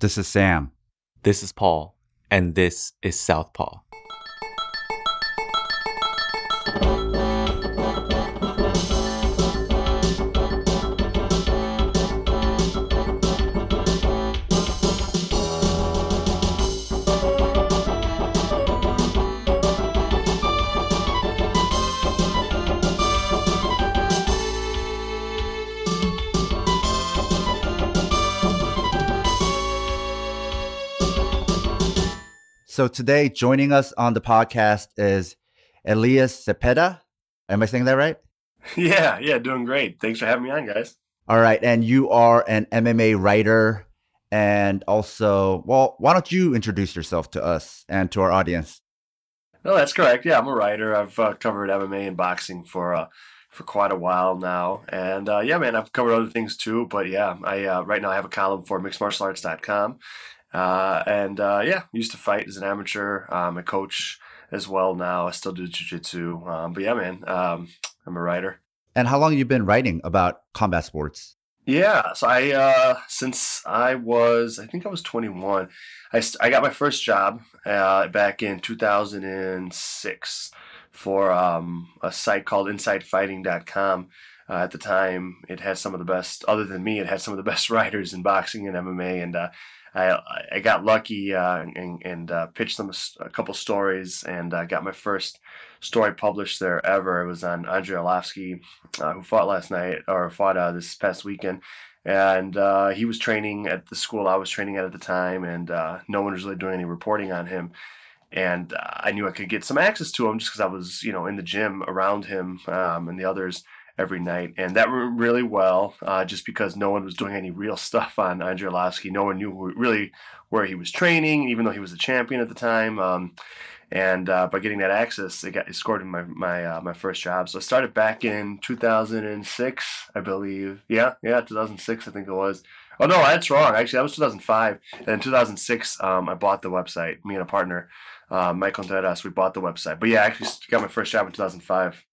This is Sam. This is Paul. And this is Southpaw. So today, joining us on the podcast is Elias Cepeda. Am I saying that right? Yeah, yeah, doing great. Thanks for having me on, guys. All right, and you are an MMA writer, and also, well, why don't you introduce yourself to us and to our audience? No, that's correct. Yeah, I'm a writer. I've uh, covered MMA and boxing for uh, for quite a while now, and uh, yeah, man, I've covered other things too. But yeah, I uh, right now I have a column for mixedmartialarts.com, uh, and uh, yeah, used to fight as an amateur. I'm a coach as well now. I still do jiu-jitsu. Um, but yeah, man, um, I'm a writer. And how long have you been writing about combat sports? Yeah, so I uh, since I was I think I was 21, I, I got my first job uh, back in 2006 for um, a site called InsideFighting.com. Uh, at the time, it had some of the best. Other than me, it had some of the best writers in boxing and MMA, and uh, I I got lucky uh, and and uh, pitched them a, a, couple stories and uh, got my first story published there ever. It was on Andrei Arlovski, uh, who fought last night or fought uh, this past weekend, and uh, he was training at the school I was training at at the time, and no one was really doing any reporting on him. And I knew I could get some access to him just because I was, you know, in the gym around him um, and the others every night, and that went really well. Uh, just because no one was doing any real stuff on Andrei Arlovski, no one knew who, really where he was training, even though he was a champion at the time. Um, and uh, by getting that access, it got scored in my my uh, my first job. So I started back in 2006, I believe. Yeah, yeah, 2006, I think it was. Oh no, that's wrong. Actually, that was 2005. And in 2006, um, I bought the website. Me and a partner, uh, Mike Contreras, we bought the website. But yeah, I actually got my first job in 2005.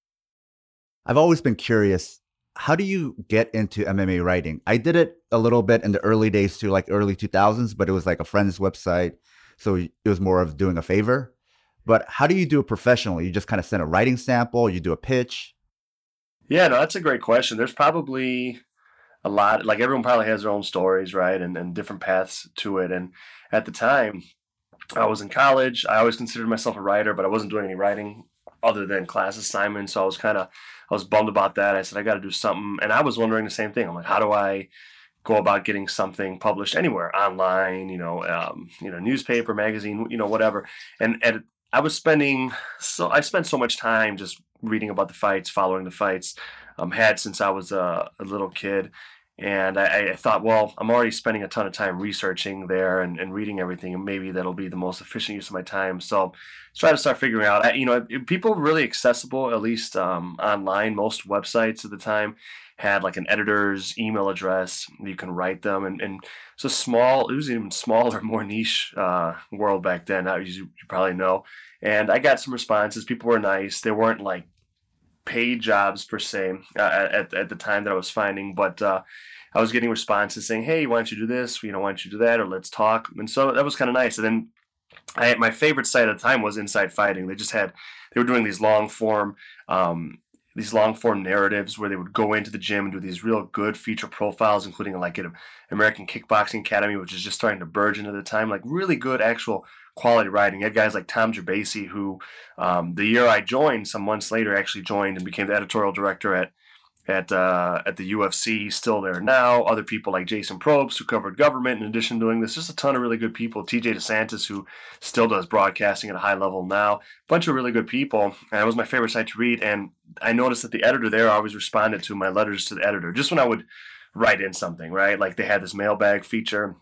I've always been curious. How do you get into MMA writing? I did it a little bit in the early days too, like early 2000s, but it was like a friend's website. So it was more of doing a favor. But how do you do it professionally? You just kind of send a writing sample, you do a pitch? Yeah, no, that's a great question. There's probably a lot, like everyone probably has their own stories, right? And, and different paths to it. And at the time, I was in college. I always considered myself a writer, but I wasn't doing any writing other than class assignments. So I was kind of I was bummed about that. I said I got to do something, and I was wondering the same thing. I'm like, how do I go about getting something published anywhere online? You know, um, you know, newspaper, magazine, you know, whatever. And and I was spending so I spent so much time just reading about the fights, following the fights. Um, had since I was a, a little kid, and I, I, thought, well, I'm already spending a ton of time researching there and, and reading everything, and maybe that'll be the most efficient use of my time. So, try to start figuring out. You know, people really accessible, at least um, online. Most websites at the time had like an editor's email address. You can write them, and, and so small. It was even smaller, more niche uh, world back then. As you probably know. And I got some responses. People were nice. They weren't like paid jobs per se uh, at, at the time that I was finding, but uh, I was getting responses saying, "Hey, why don't you do this? You know, why don't you do that? Or let's talk." And so that was kind of nice. And then I, my favorite site at the time was Inside Fighting. They just had they were doing these long form. Um, these long form narratives where they would go into the gym and do these real good feature profiles, including like an American Kickboxing Academy, which is just starting to burgeon at the time. Like really good actual quality writing. You had guys like Tom Gerbasi, who um, the year I joined, some months later, actually joined and became the editorial director at at uh, at the UFC. He's still there now. Other people like Jason Probst, who covered government in addition to doing this. Just a ton of really good people. TJ DeSantis, who still does broadcasting at a high level now. Bunch of really good people. And it was my favorite site to read. And I noticed that the editor there always responded to my letters to the editor. Just when I would write in something, right? Like they had this mailbag feature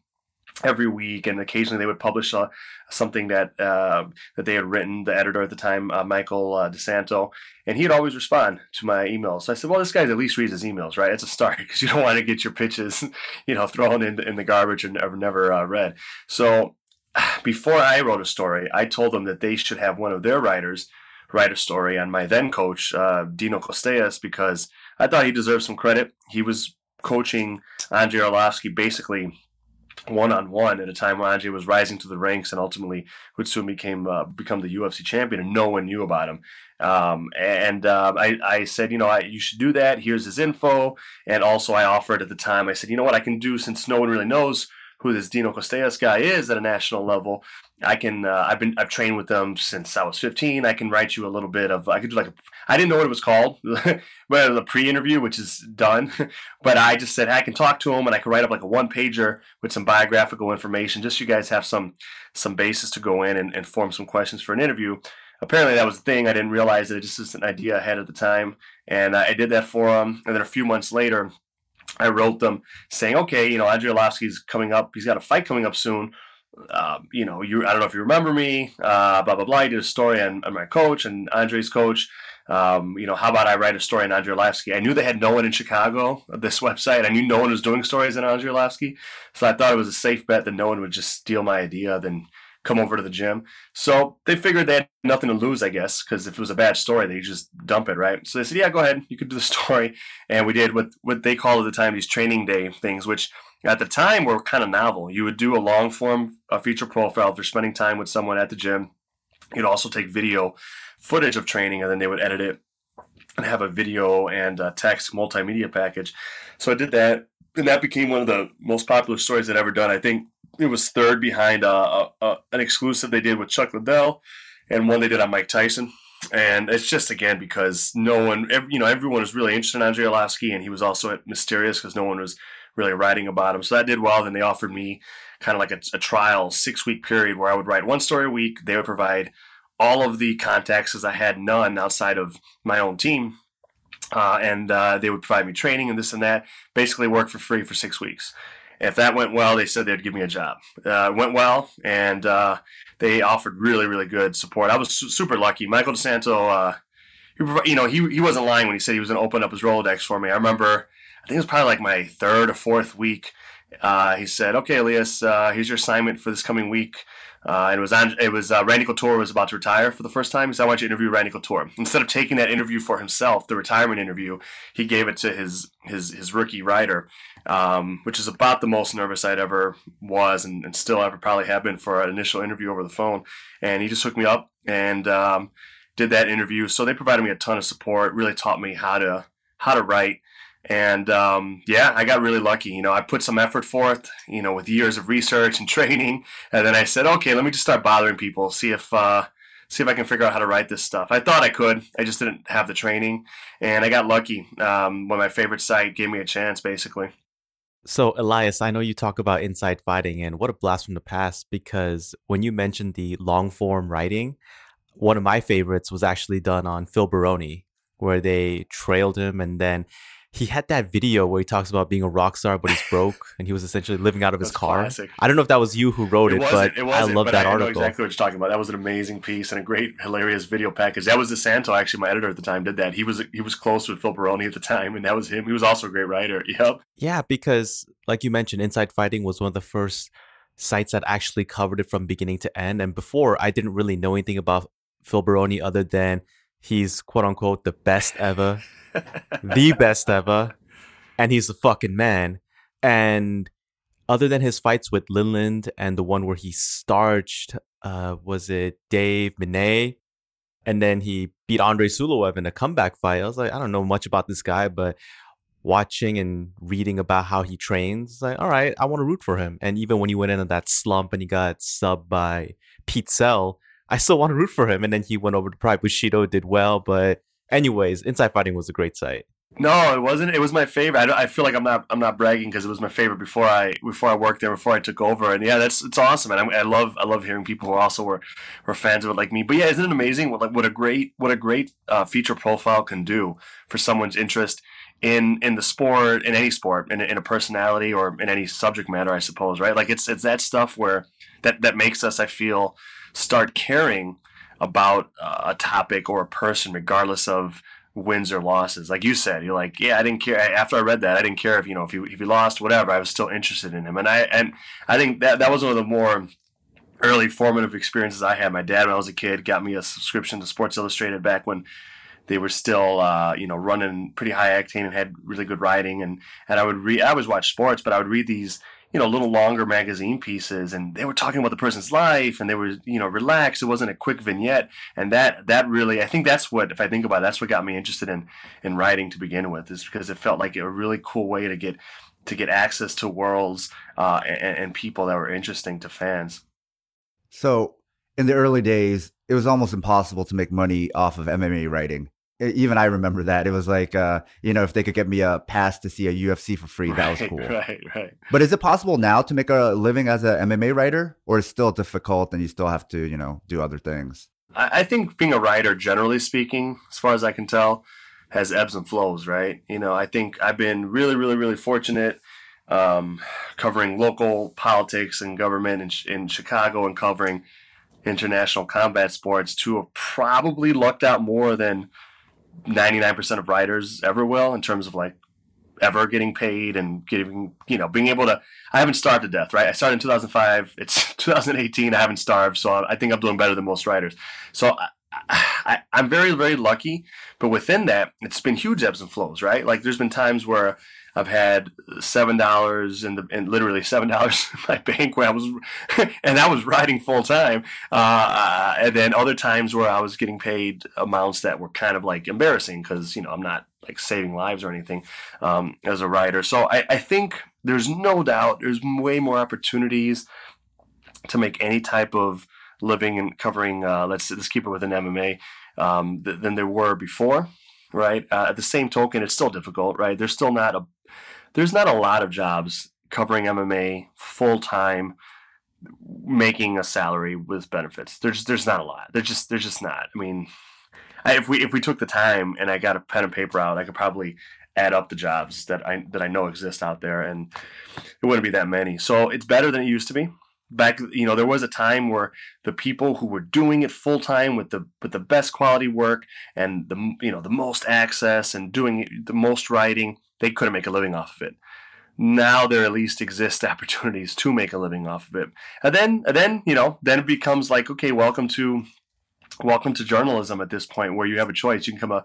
every week, and occasionally they would publish uh, something that uh, that they had written. The editor at the time, uh, Michael uh, DeSanto, and he'd always respond to my emails. So I said, "Well, this guy at least reads his emails, right? It's a start because you don't want to get your pitches, you know, thrown in in the garbage and never never uh, read." So before I wrote a story, I told them that they should have one of their writers write a story on my then coach, Dino Costellas, because I thought he deserved some credit. He was coaching Andrei Arlovski basically one on one at a time when Andre was rising to the ranks and ultimately would soon became uh, become the UFC champion, and no one knew about him. Um, and uh, I, I said, you know, I, you should do that. Here's his info, and also I offered at the time. I said, you know what, I can do since no one really knows who this Dino Costellas guy is at a national level. I can uh, I've been I've trained with them since I was 15. I can write you a little bit of I could do like a I didn't know what it was called, but the pre-interview, which is done. but I just said I can talk to him and I can write up like a one pager with some biographical information, just so you guys have some some basis to go in and, and form some questions for an interview. Apparently that was the thing. I didn't realize that it just was an idea I had at the time, and I did that for him. And then a few months later, I wrote them saying, okay, you know, Andrei Arlovski's coming up. He's got a fight coming up soon. Um, you know, you I don't know if you remember me, uh, blah blah blah. I did a story on, on my coach and Andre's coach. Um, you know, how about I write a story on Andrei Arlovski? I knew they had no one in Chicago, this website. I knew no one was doing stories on Andrei Arlovski. So I thought it was a safe bet that no one would just steal my idea, then come over to the gym. So they figured they had nothing to lose, I guess, because if it was a bad story, they just dump it, right? So they said, yeah, go ahead. You could do the story. And we did what, what they call at the time these training day things, which at the time were kind of novel. You would do a long form a feature profile if you're spending time with someone at the gym. You'd also take video footage of training and then they would edit it and have a video and text multimedia package. So I did that. And that became one of the most popular stories I'd ever done. I think it was third behind uh, uh, an exclusive they did with Chuck Liddell and one they did on Mike Tyson. And it's just again because no one, you know, everyone was really interested in Andrei Arlovski, and he was also mysterious because no one was really writing about him. So that did well. Then they offered me kind of like a, a trial six week period where I would write one story a week. They would provide all of the contacts as I had none outside of my own team. Uh, and uh, they would provide me training and this and that. Basically, work for free for six weeks if that went well, they said they'd give me a job. Uh, it went well, and uh, they offered really, really good support. I was su- super lucky. Michael DeSanto, uh, he, you know, he, he wasn't lying when he said he was going to open up his Rolodex for me. I remember, I think it was probably like my third or fourth week. Uh, he said, "Okay, Elias, uh, here's your assignment for this coming week. Uh, and it was on, it was uh, Randy Couture was about to retire for the first time. He said, "I want you to interview Randy Couture." Instead of taking that interview for himself, the retirement interview, he gave it to his his his rookie writer, um, which is about the most nervous I'd ever was, and, and, still ever probably have been for an initial interview over the phone. And he just hooked me up and um, did that interview. So they provided me a ton of support. Really taught me how to how to write. And um, yeah, I got really lucky. You know, I put some effort forth, you know, with years of research and training. And then I said, okay, let me just start bothering people, see if, uh, see if I can figure out how to write this stuff. I thought I could, I just didn't have the training. And I got lucky um, when my favorite site gave me a chance, basically. So, Elias, I know you talk about inside fighting, and what a blast from the past because when you mentioned the long form writing, one of my favorites was actually done on Phil Baroni, where they trailed him and then he had that video where he talks about being a rock star, but he's broke, and he was essentially living out of his car. Classic. I don't know if that was you who wrote it, it but it I love that I article. Know exactly what you're talking about. That was an amazing piece and a great, hilarious video package. That was DeSanto, actually, my editor at the time, did that. He was he was close with Phil Baroni at the time, and that was him. He was also a great writer. Yep. Yeah, because like you mentioned, Inside Fighting was one of the first sites that actually covered it from beginning to end. And before, I didn't really know anything about Phil Baroni other than he's quote unquote the best ever, the best ever and he's a fucking man. And other than his fights with Lindland and the one where he starched, uh, was it Dave Menne? And then he beat Andrei Suloev in a comeback fight. I was like, I don't know much about this guy, but watching and reading about how he trains, like, all right, I want to root for him. And even when he went into that slump and he got subbed by Pete Sell, I still want to root for him. And then he went over to Pride Bushido, did well. But anyways, Inside Fighting was a great site. No, it wasn't. It was my favorite. I, I feel like I'm not I'm not bragging because it was my favorite before I before I worked there before I took over. And yeah, that's it's awesome. And I, I love I love hearing people who also were, were fans of it like me. But yeah, isn't it amazing what like what a great what a great uh, feature profile can do for someone's interest in in the sport in any sport in, in a personality or in any subject matter I suppose right like it's it's that stuff where that that makes us I feel start caring about uh, a topic or a person regardless of wins or losses. Like you said, you're like, yeah, I didn't care. After I read that, I didn't care if you know if he if he lost, whatever. I was still interested in him, and I and I think that that was one of the more early formative experiences I had. My dad, when I was a kid, got me a subscription to Sports Illustrated back when they were still uh, you know running pretty high octane and had really good writing and and I would read I always watch sports but I would read these you know little longer magazine pieces and they were talking about the person's life and they were you know relaxed it wasn't a quick vignette and that that really I think that's what if I think about it, that's what got me interested in in writing to begin with is because it felt like a really cool way to get to get access to worlds uh, and, and people that were interesting to fans. So in the early days, it was almost impossible to make money off of MMA writing. Even I remember that. It was like, uh, you know, if they could get me a pass to see a UFC for free, that was cool. Right, right. But is it possible now to make a living as an MMA writer, or is it still difficult and you still have to, you know, do other things? I, I think being a writer, generally speaking, as far as I can tell, has ebbs and flows, right? You know, I think I've been really, really, really fortunate um, covering local politics and government in, in Chicago and covering international combat sports to have probably lucked out more than 99% of writers ever will in terms of like ever getting paid and getting, you know, being able to. I haven't starved to death, right? I started in 2005. It's 2018. I haven't starved. So I think I'm doing better than most writers. So I, I, I'm very, very lucky. But within that, it's been huge ebbs and flows, right? Like there's been times where I've had seven dollars in the and literally seven dollars in my bank where I was, and I was writing full time. Uh, and then other times where I was getting paid amounts that were kind of like embarrassing because you know I'm not like saving lives or anything um, as a writer. So I, I think there's no doubt there's way more opportunities to make any type of living and covering. Uh, let's let's keep it within MMA um, th- than there were before, right? Uh, at the same token, it's still difficult, right? There's still not a there's not a lot of jobs covering MMA full time, making a salary with benefits. There's there's not a lot. There's just there's just not. I mean, I, if we if we took the time and I got a pen and paper out, I could probably add up the jobs that I that I know exist out there, and it wouldn't be that many. So it's better than it used to be. Back, you know, there was a time where the people who were doing it full time with the with the best quality work and the you know the most access and doing the most writing, they couldn't make a living off of it. Now there at least exist opportunities to make a living off of it, and then and then you know then it becomes like okay, welcome to welcome to journalism at this point where you have a choice. You can become a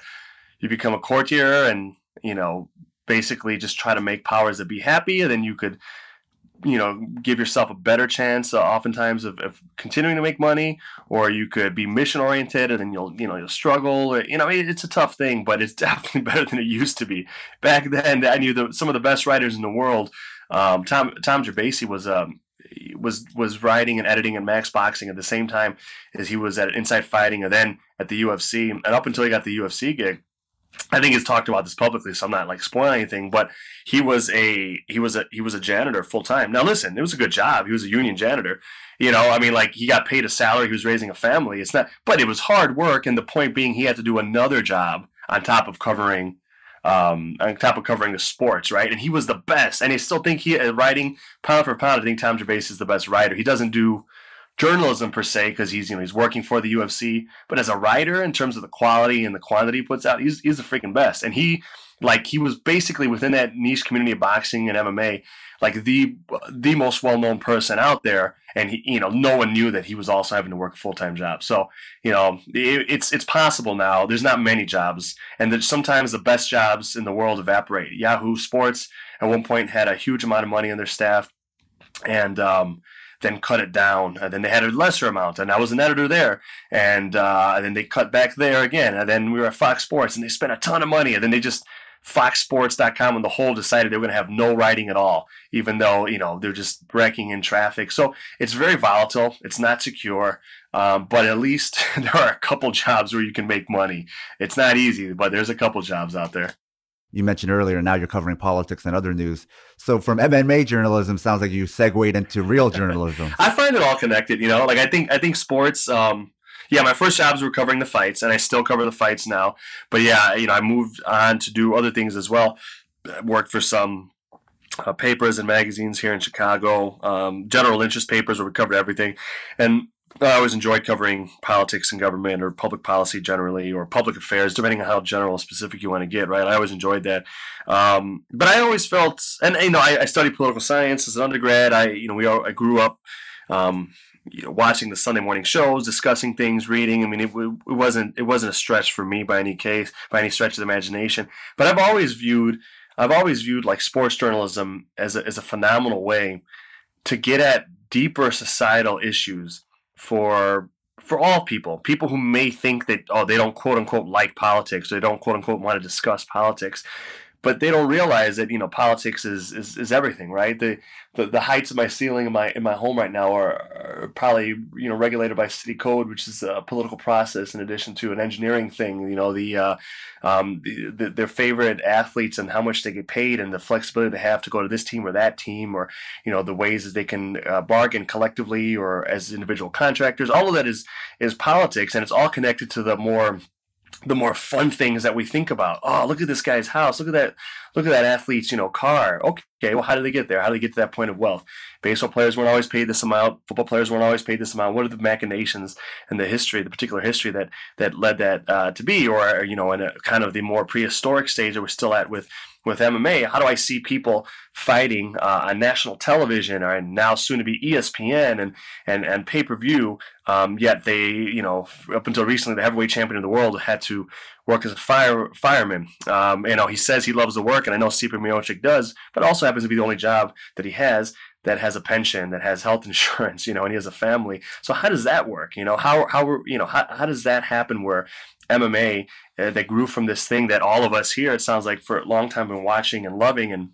you become a courtier and you know basically just try to make powers that be happy, and then you could you know give yourself a better chance uh, oftentimes of, of continuing to make money or you could be mission oriented and then you'll you know you'll struggle or, you know it, it's a tough thing but it's definitely better than it used to be back then i knew the, some of the best writers in the world um, tom tom Gerbasi was um, was was writing and editing at Max Boxing at the same time as he was at Inside Fighting and then at the UFC. And up until he got the UFC gig, I think he's talked about this publicly, so I'm not like spoiling anything. But he was a he was a he was a janitor full time. Now listen, it was a good job. He was a union janitor. You know, I mean, like he got paid a salary. He was raising a family. It's not, but it was hard work. And the point being, he had to do another job on top of covering um, on top of covering the sports, right? And he was the best. And I still think he uh, writing pound for pound. I think Tom Gerbasi is the best writer. He doesn't do journalism per se because he's you know he's working for the UFC, but as a writer, in terms of the quality and the quantity he puts out, he's he's the freaking best. And he like he was basically within that niche community of boxing and MMA, like the the most well known person out there. And he, you know, no one knew that he was also having to work a full time job. So you know, it, it's it's possible now. There's not many jobs, and sometimes the best jobs in the world evaporate. Yahoo Sports at one point had a huge amount of money on their staff, and um, then cut it down. And then they had a lesser amount, and I was an editor there. And, uh, and then they cut back there again. And then we were at Fox Sports, and they spent a ton of money. And then they just foxsports.com and the whole decided they were going to have no writing at all even though you know they're just wrecking in traffic so it's very volatile it's not secure um, but at least there are a couple jobs where you can make money it's not easy but there's a couple jobs out there You mentioned earlier, now you're covering politics and other news. So from MMA journalism, sounds like you segued into real journalism. I find it all connected. You know, like I think I think sports. Um, yeah, my first jobs were covering the fights, and I still cover the fights now. But yeah, you know, I moved on to do other things as well. I worked for some uh, papers and magazines here in Chicago, um, general interest papers where we covered everything, and I always enjoyed covering politics and government or public policy generally or public affairs, depending on how general specific you want to get. Right, I always enjoyed that. Um, but I always felt, and you know, I, I studied political science as an undergrad. I, you know, we all, I grew up um, you know, watching the Sunday morning shows, discussing things, reading. I mean, it, it wasn't it wasn't a stretch for me by any case, by any stretch of the imagination. But I've always viewed I've always viewed like sports journalism as a, as a phenomenal way to get at deeper societal issues for for all people, people who may think that oh they don't quote unquote like politics, they don't quote unquote want to discuss politics but they don't realize that you know politics is is, is everything, right? The, the the heights of my ceiling in my in my home right now are, are, probably you know regulated by city code, which is a political process in addition to an engineering thing. You know the, uh, um, the, the their favorite athletes and how much they get paid and the flexibility they have to go to this team or that team, or you know the ways that they can uh, bargain collectively or as individual contractors. All of that is is politics, and it's all connected to the more the more fun things that we think about. Oh, look at this guy's house. Look at that. Look at that athlete's, you know, car. Okay, well, how did they get there? How did they get to that point of wealth? Baseball players weren't always paid this amount. Football players weren't always paid this amount. What are the machinations and the history, the particular history that that led that uh, to be, or you know, in a kind of the more prehistoric stage that we're still at with with MMA, how do I see people fighting uh, on national television or now soon to be ESPN and and and pay per view? Um, yet they, you know, up until recently, the heavyweight champion of the world had to work as a fire fireman. Um, you know, he says he loves the work, and I know Stipe Miocic does, but also happens to be the only job that he has that has a pension, that has health insurance, you know, and he has a family. So how does that work? You know, how how you know how, how does that happen where MMA uh, that grew from this thing that all of us here, it sounds like for a long time, been watching and loving, and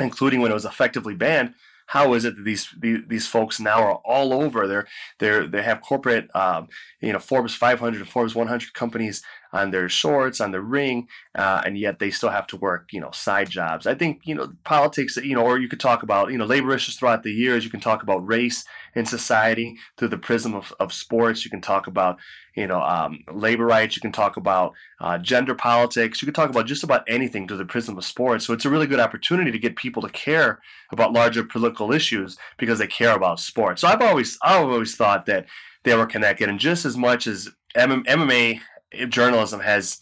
including when it was effectively banned. How is it that these these, these folks now are all over? They're they're they have corporate, um, you know, Forbes 500 and Forbes 100 companies on their shorts, on the ring, uh, and yet they still have to work, you know, side jobs. I think, you know, politics, you know, or you could talk about, you know, labor issues throughout the years. You can talk about race in society through the prism of, of sports. You can talk about, you know, um, labor rights. You can talk about uh, gender politics. You can talk about just about anything through the prism of sports. So it's a really good opportunity to get people to care about larger political issues because they care about sports. So I've always, I've always thought that they were connected, and just as much as MMA journalism has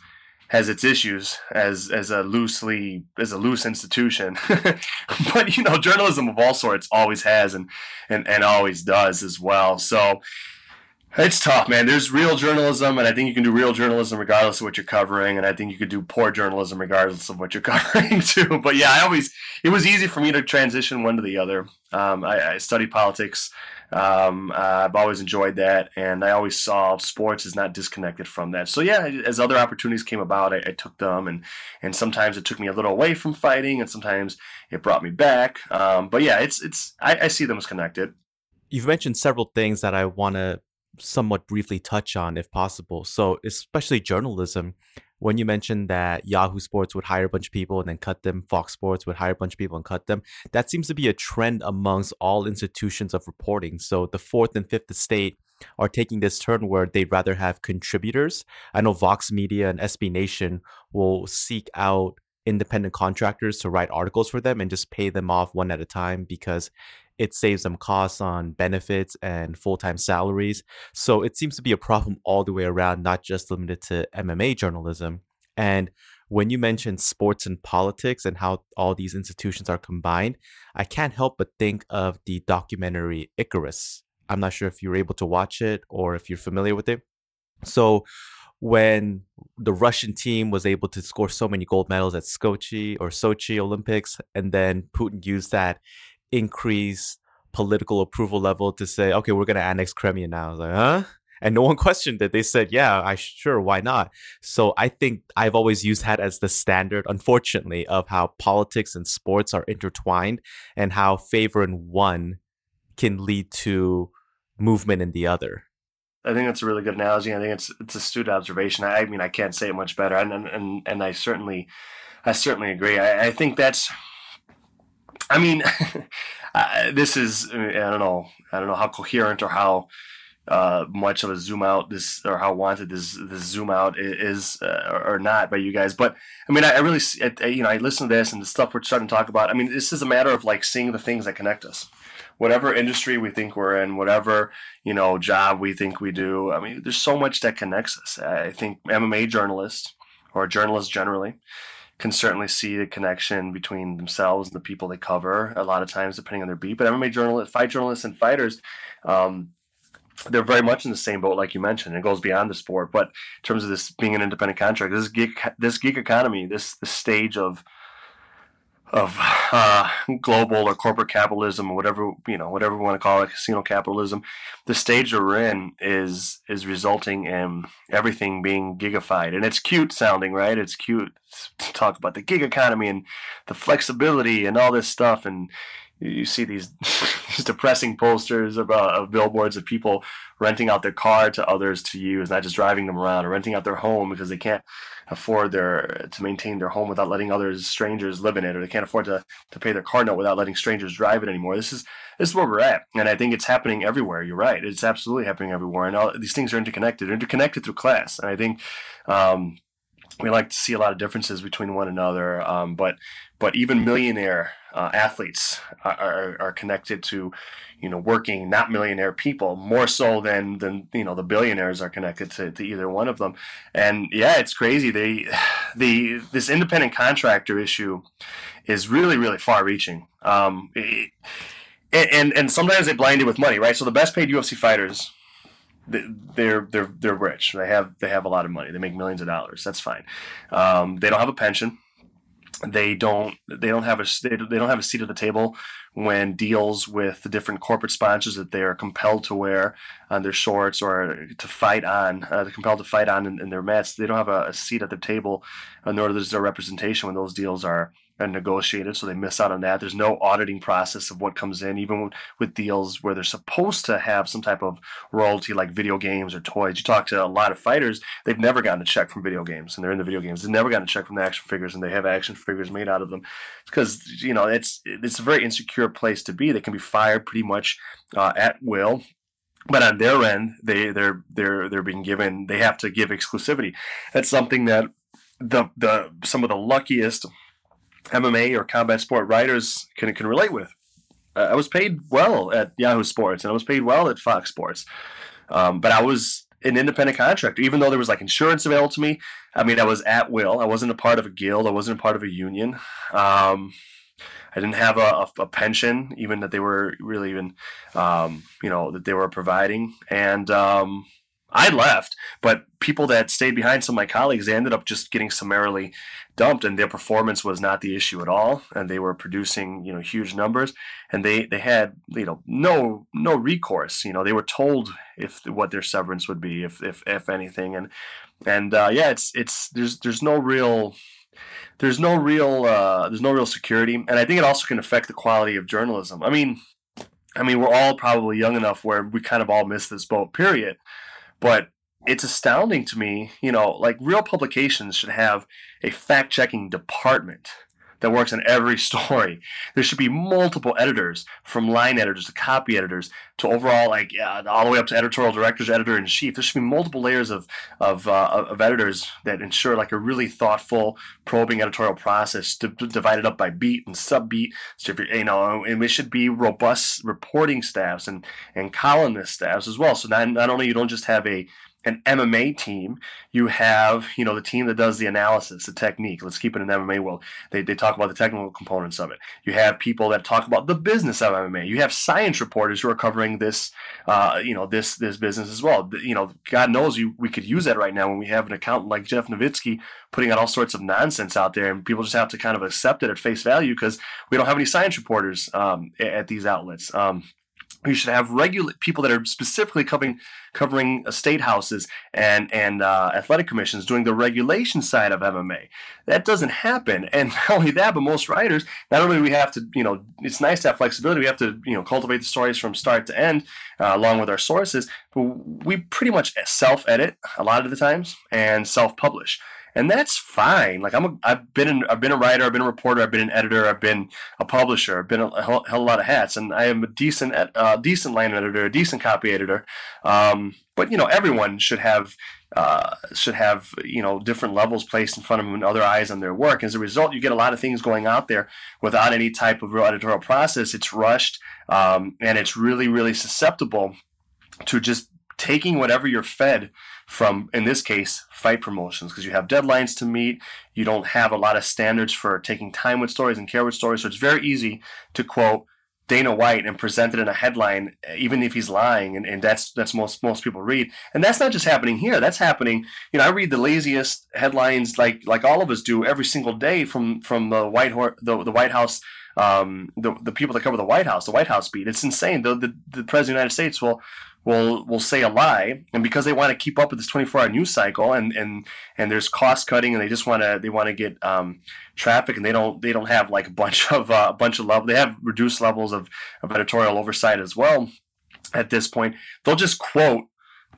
has its issues as as a loosely as a loose institution. But you know journalism of all sorts always has and and, and always does as well. So it's tough man. There's real journalism and i think you can do real journalism regardless of what you're covering and i think you could do poor journalism regardless of what you're covering too. But yeah i always it was easy for me to transition one to the other. Um, I, I studied politics um, uh, I've always enjoyed that, and I always saw sports as not disconnected from that. So yeah, as other opportunities came about, I, I, took them, and and sometimes it took me a little away from fighting, and sometimes it brought me back. Um, but yeah, it's it's I, I see them as connected. You've mentioned several things that I want to somewhat briefly touch on, if possible. So especially journalism when you mentioned that Yahoo Sports would hire a bunch of people and then cut them, Fox Sports would hire a bunch of people and cut them, that seems to be a trend amongst all institutions of reporting. So the fourth and fifth estate are taking this turn where they'd rather have contributors. I know Vox Media and SB Nation will seek out independent contractors to write articles for them and just pay them off one at a time because it saves them costs on benefits and full-time salaries. So it seems to be a problem all the way around, not just limited to MMA journalism. And when you mention sports and politics and how all these institutions are combined, I can't help but think of the documentary Icarus. I'm not sure if you're able to watch it or if you're familiar with it. So when the Russian team was able to score so many gold medals at Sochi or Sochi Olympics, and then Putin used that increase political approval level to say, okay, we're going to annex Crimea now. I was like, huh? And no one questioned it. They said, yeah, I sure, why not? So I think I've always used that as the standard, unfortunately, of how politics and sports are intertwined and how favor in one can lead to movement in the other. I think that's a really good analogy. I think it's it's astute observation. I, I mean, I can't say it much better, and and and I certainly, I certainly agree. I, I think that's I mean, this is I don't know I don't know how coherent or how uh, much of a zoom out this or how wanted this this zoom out is uh, or not by you guys. But I mean, I, I really I, you know I listen to this and the stuff we're starting to talk about. I mean, this is a matter of like seeing the things that connect us. Whatever industry we think we're in, whatever you know job we think we do. I mean, there's so much that connects us. I think MMA journalists or journalists generally can certainly see the connection between themselves and the people they cover. A lot of times, depending on their beat, but MMA journalists, fight journalists, and fighters. Um, they're very much in the same boat, like you mentioned. It goes beyond the sport, but in terms of this being an independent contract, this geek, this gig economy, this this stage of of uh, global or corporate capitalism or whatever you know whatever we want to call it casino capitalism the stage we're in is is resulting in everything being gigified and it's cute sounding right? It's cute to talk about the gig economy and the flexibility and all this stuff. And you see these, these depressing posters uh, of billboards of people renting out their car to others to use, not just driving them around, or renting out their home because they can't afford their to maintain their home without letting others strangers live in it, or they can't afford to, to pay their car note without letting strangers drive it anymore. This is this is where we're at, and I think it's happening everywhere. You're right; it's absolutely happening everywhere, and all these things are interconnected, They're interconnected through class, and I think. Um, we like to see a lot of differences between one another, um, but but even millionaire uh, athletes are, are connected to, you know, working not millionaire people more so than than you know the billionaires are connected to, to either one of them, and yeah, it's crazy. They the this independent contractor issue is really really far reaching. Um, it, and and sometimes they blind you with money, right? So the best paid UFC fighters they're they're they're rich. They have they have a lot of money. They make millions of dollars. That's fine. Um, they don't have a pension. They don't they don't have a they don't have a seat at the table when deals with the different corporate sponsors that they are compelled to wear on their shorts or to fight on. Uh, they're compelled to fight on in, in their mats. They don't have a, a seat at the table, nor is there representation when those deals are and negotiated, so they miss out on that. There's no auditing process of what comes in, even with deals where they're supposed to have some type of royalty, like video games or toys. You talk to a lot of fighters; they've never gotten a check from video games, and they're in the video games. They've never gotten a check from the action figures, and they have action figures made out of them because you know it's it's a very insecure place to be. They can be fired pretty much uh, at will but on their end they they're they're they're being given they have to give exclusivity that's something that the the some of the luckiest MMA or combat sport writers can can relate with. Uh, I was paid well at Yahoo Sports and I was paid well at Fox Sports, um, but I was an independent contractor. Even though there was like insurance available to me, I mean, I was at will. I wasn't a part of a guild. I wasn't a part of a union. Um, I didn't have a, a, a, pension, even that they were really even, um, you know, that they were providing. And um, I left, but people that stayed behind, some of my colleagues, they ended up just getting summarily dumped, and their performance was not the issue at all. And they were producing, you know, huge numbers, and they they had, you know, no no recourse. You know, they were told if what their severance would be, if if if anything, and and uh, yeah, it's it's there's there's no real there's no real uh, there's no real security, and I think it also can affect the quality of journalism. I mean, I mean, we're all probably young enough where we kind of all miss this boat. Period. But it's astounding to me, you know, like real publications should have a fact checking department that works on every story. There should be multiple editors, from line editors to copy editors to overall, like uh, all the way up to editorial directors, editor in chief. There should be multiple layers of of, uh, of editors that ensure like a really thoughtful, probing editorial process, divided up by beat and sub beat. So if you're, you know, and it should be robust reporting staffs and and columnist staffs as well. So not not only you don't just have a an MMA team, you have, you know, the team that does the analysis, the technique. Let's keep it in MMA world. They, they talk about the technical components of it. You have people that talk about the business of MMA. You have science reporters who are covering this, uh, you know, this this business as well. You know, God knows you we could use that right now when we have an accountant like Jeff Novitzky putting out all sorts of nonsense out there, and people just have to kind of accept it at face value because we don't have any science reporters um, at these outlets. Um, you should have regular people that are specifically covering covering state houses and and uh, athletic commissions doing the regulation side of MMA. That doesn't happen, and not only that, but most writers not only we have to you know it's nice to have flexibility. We have to you know cultivate the stories from start to end uh, along with our sources. But we pretty much self edit a lot of the times and self publish and that's fine. Like I'm, a, I've been, an, I've been a writer, I've been a reporter, I've been an editor, I've been a publisher, I've been a, a hell, a lot of hats, and I am a decent, uh, decent line editor, a decent copy editor. Um, but you know, everyone should have, uh, should have you know different levels placed in front of them and other eyes on their work. As a result, you get a lot of things going out there without any type of real editorial process. It's rushed, um, and it's really, really susceptible to just taking whatever you're fed from, in this case, fight promotions, because you have deadlines to meet. You don't have a lot of standards for taking time with stories and care with stories. So it's very easy to quote Dana White and present it in a headline, even if he's lying, and, and that's that's most most people read. And that's not just happening here. That's happening. You know, I read the laziest headlines like like all of us do every single day from from the White the, the White House um, the the people that cover the White House, the White House beat. It's insane. The, the the president of the United States will will will say a lie, and because they want to keep up with this 24 hour news cycle, and and and there's cost cutting, and they just want to they want to get um, traffic, and they don't they don't have like a bunch of uh, a bunch of level. They have reduced levels of of editorial oversight as well. At this point, they'll just quote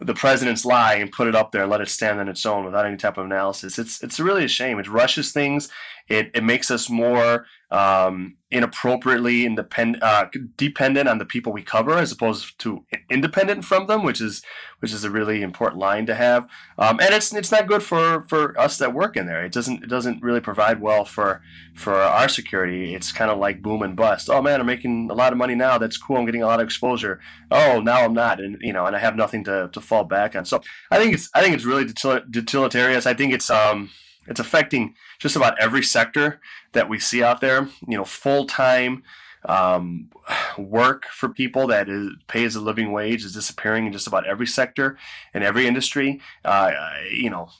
the president's lie and put it up there and let it stand on its own without any type of analysis. It's it's really a shame. It rushes things. It it makes us more um, inappropriately independent, uh, dependent on the people we cover as opposed to independent from them, which is which is a really important line to have. Um, and it's it's not good for, for us that work in there. It doesn't it doesn't really provide well for for our security. It's kind of like boom and bust. Oh man, I'm making a lot of money now. That's cool. I'm getting a lot of exposure. Oh, now I'm not, and you know, and I have nothing to, to fall back on. So I think it's I think it's really deleterious. I think it's um it's affecting just about every sector that we see out there. You know, full time um, work for people that is, pays a living wage is disappearing in just about every sector and every industry. Uh, you know,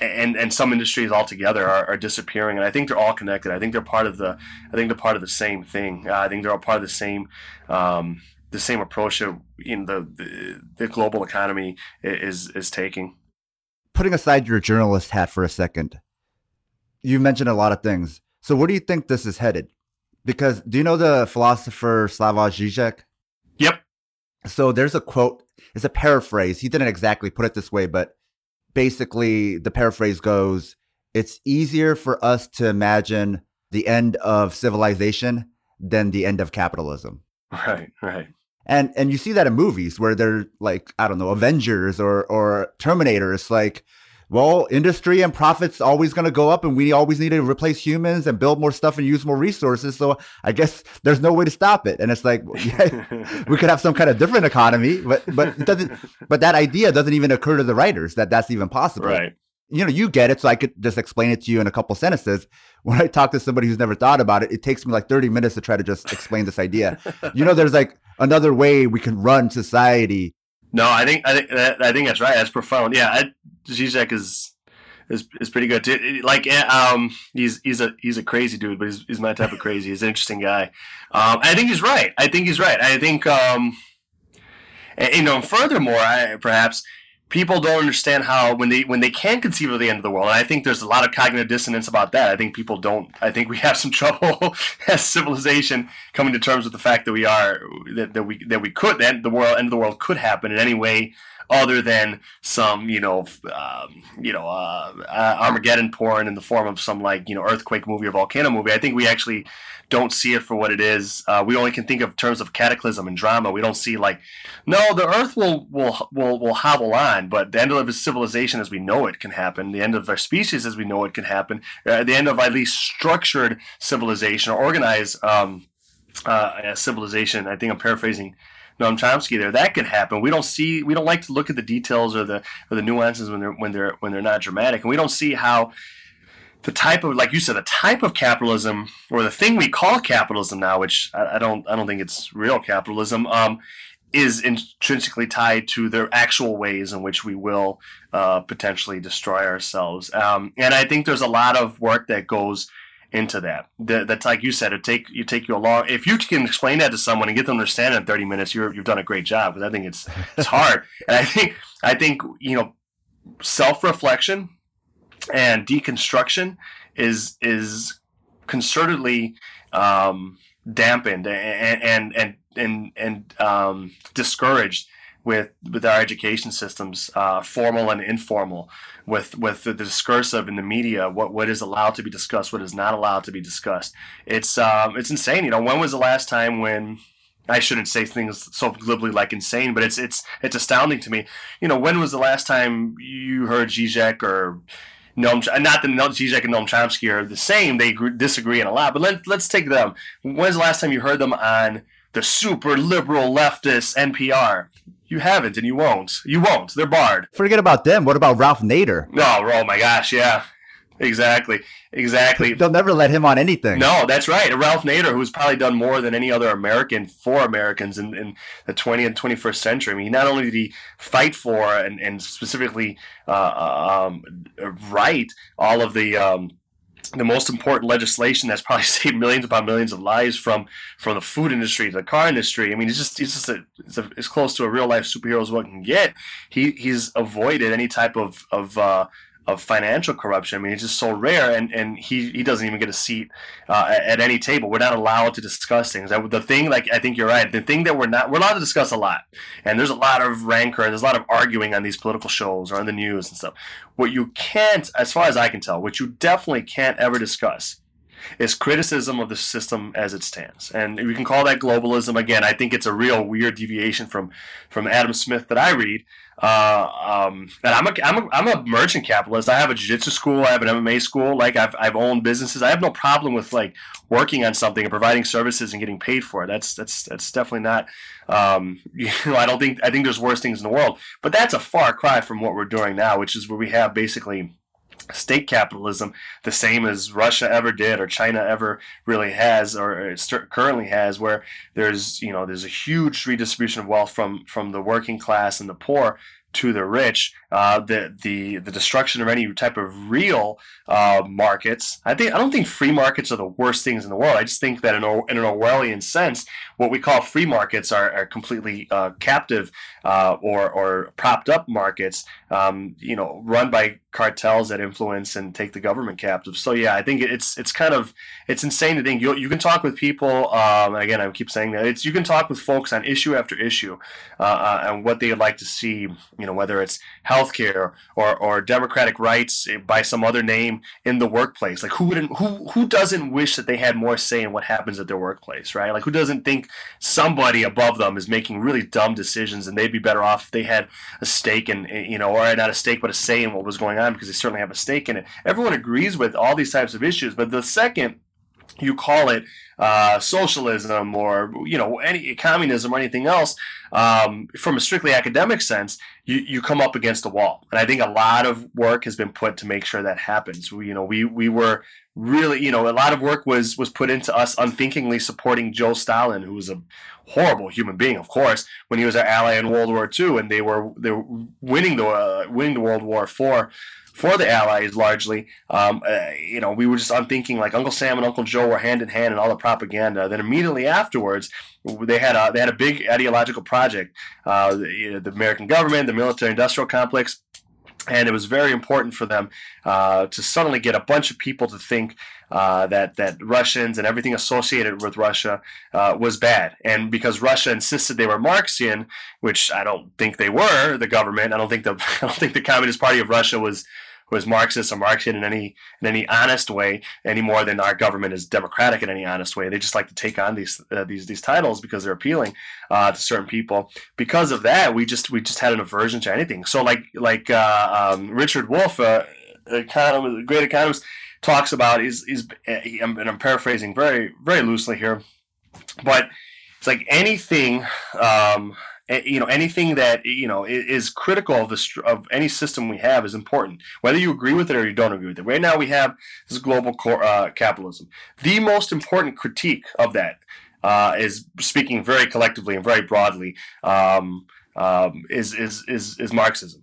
and and some industries altogether are, are, disappearing, and I think they're all connected. I think they're part of the. I think they're part of the same thing. Uh, I think they're all part of the same. Um, the same approach that in the, the the global economy is is taking putting aside your journalist hat for a second, you mentioned a lot of things. So where do you think this is headed? Because do you know the philosopher Slavoj Žižek? Yep. So there's a quote, it's a paraphrase. He didn't exactly put it this way, but basically the paraphrase goes, it's easier for us to imagine the end of civilization than the end of capitalism. Right, right and and you see that in movies where they're like I don't know Avengers or or Terminator. It's like well, industry and profits always going to go up, and we always need to replace humans and build more stuff and use more resources. So I guess there's no way to stop it. And it's like, yeah, we could have some kind of different economy, but but doesn't. But that idea doesn't even occur to the writers that that's even possible. Right. You know, you get it, so I could just explain it to you in a couple sentences. When I talk to somebody who's never thought about it, it takes me like 30 minutes to try to just explain this idea. you know, there's like another way we can run society. No, I think I think I think that's right. That's profound. Yeah, I, Zizek is is is pretty good too. Like eh, um, he's he's a he's a crazy dude, but he's, he's my type of crazy. He's an interesting guy. Um, I think he's right. I think he's right. I think um, and, you know. Furthermore, I, perhaps people don't understand how when they when they can conceive of the end of the world. And I think there's a lot of cognitive dissonance about that. I think people don't. I think we have some trouble as civilization coming to terms with the fact that we are that, that we that we could that the world end of the world could happen in any way other than some you know um, you know uh, uh, Armageddon porn in the form of some like you know earthquake movie or volcano movie. I think we actually don't see it for what it is. Uh, we only can think of terms of cataclysm and drama. We don't see like, no, the Earth will will will will hobble on, but the end of a civilization as we know it can happen. The end of our species as we know it can happen. Uh, the end of at least structured civilization or organized um, uh, civilization. I think I'm paraphrasing. Noam Chomsky there. That could happen. We don't see. We don't like to look at the details or the or the nuances when they're when they're when they're not dramatic, and we don't see how the type of like you said the type of capitalism or the thing we call capitalism now which i, I don't i don't think it's real capitalism um, is intrinsically tied to the actual ways in which we will uh, potentially destroy ourselves um, and i think there's a lot of work that goes into that. that's like you said, it take you take you a long. If you can explain that to someone and get them to understand it in thirty minutes, you're, you've done a great job. Because I think it's it's hard, and I think I think you know self reflection and deconstruction is is concertedly um, dampened and and and and, and um, discouraged with with our education systems, uh, formal and informal, with with the, discursive in the media, what what is allowed to be discussed, what is not allowed to be discussed. It's um, it's insane. You know, when was the last time when I shouldn't say things so glibly like insane, but it's it's it's astounding to me. You know, when was the last time you heard Zizek or Noam, not that Zizek and Noam Chomsky are the same. They disagree on a lot. But let, let's take them. When's the last time you heard them on the super liberal leftist NPR. You haven't, and you won't. You won't. They're barred. Forget about them. What about Ralph Nader? No, oh my gosh, yeah, exactly, exactly. They'll never let him on anything. No, that's right. Ralph Nader, who's probably done more than any other American for Americans in, in the 20th and 21st century. I mean, not only did he fight for and, and specifically uh, um, write all of the um, the most important legislation that's probably saved millions upon millions of lives from from the food industry to the car industry. I mean, it's just it's just a, it's a, as close to a real life superhero as one can get. He he's avoided any type of of uh, of financial corruption. I mean, it's just so rare, and, and he, he doesn't even get a seat uh, at, any table. We're not allowed to discuss things. the thing, like I think you're right. The thing that we're not we're allowed to discuss a lot, and there's a lot of rancor and there's a lot of arguing on these political shows or on the news and stuff. What you can't, as far as I can tell, what you definitely can't ever discuss is criticism of the system as it stands. And we can call that globalism. Again, I think it's a real weird deviation from from Adam Smith that I read. Uh, um, and I'm a, I'm, a, I'm a merchant capitalist. I have a jiu-jitsu school. I have an MMA school. Like I've, I've owned businesses. I have no problem with like working on something and providing services and getting paid for it. That's, that's, that's definitely not, um, you know, I don't think, I think there's worse things in the world, but that's a far cry from what we're doing now, which is where we have basically state capitalism the same as Russia ever did or China ever really has or currently has where there's you know there's a huge redistribution of wealth from from the working class and the poor to the rich, uh, the the the destruction of any type of real uh, markets. I think I don't think free markets are the worst things in the world. I just think that in, in an Orwellian sense, what we call free markets are, are completely uh, captive uh, or or propped up markets, um, you know, run by cartels that influence and take the government captive. So yeah, I think it's it's kind of it's insane to think you you can talk with people. Um, again, I keep saying that it's you can talk with folks on issue after issue uh, and what they would like to see. You know, whether it's healthcare or or democratic rights by some other name in the workplace. Like who wouldn't who who doesn't wish that they had more say in what happens at their workplace, right? Like who doesn't think somebody above them is making really dumb decisions and they'd be better off if they had a stake in you know or not a stake but a say in what was going on because they certainly have a stake in it. Everyone agrees with all these types of issues, but the second you call it uh, socialism or you know any communism or anything else um, from a strictly academic sense you, you come up against a wall. And i think a lot of work has been put to make sure that happens. We, you know we we were really you know a lot of work was was put into us unthinkingly supporting joe stalin who was a horrible human being of course when he was our ally in world war ii and they were they were winning the uh, winning the world war for for the Allies largely. Um, uh, you know, we were just I'm thinking like Uncle Sam and Uncle Joe were hand in hand in all the propaganda. Then immediately afterwards, they had a, they had a big ideological project. Uh, the, the American government, the military-industrial complex, and it was very important for them uh, to suddenly get a bunch of people to think uh, that that Russians and everything associated with Russia uh, was bad, and because Russia insisted they were Marxian, which I don't think they were, the government. I don't think the I don't think the Communist Party of Russia was was Marxist or Marxian in any in any honest way any more than our government is democratic in any honest way. They just like to take on these uh, these these titles because they're appealing uh, to certain people. Because of that, we just we just had an aversion to anything. So like like uh, um, Richard Wolff, uh, economist, great economist, talks about is is and I'm paraphrasing very very loosely here, but it's like anything. Um, you know anything that you know is critical of the of any system we have is important. Whether you agree with it or you don't agree with it. Right now we have this global uh, capitalism. The most important critique of that uh, is speaking very collectively and very broadly um, um, is, is is is marxism.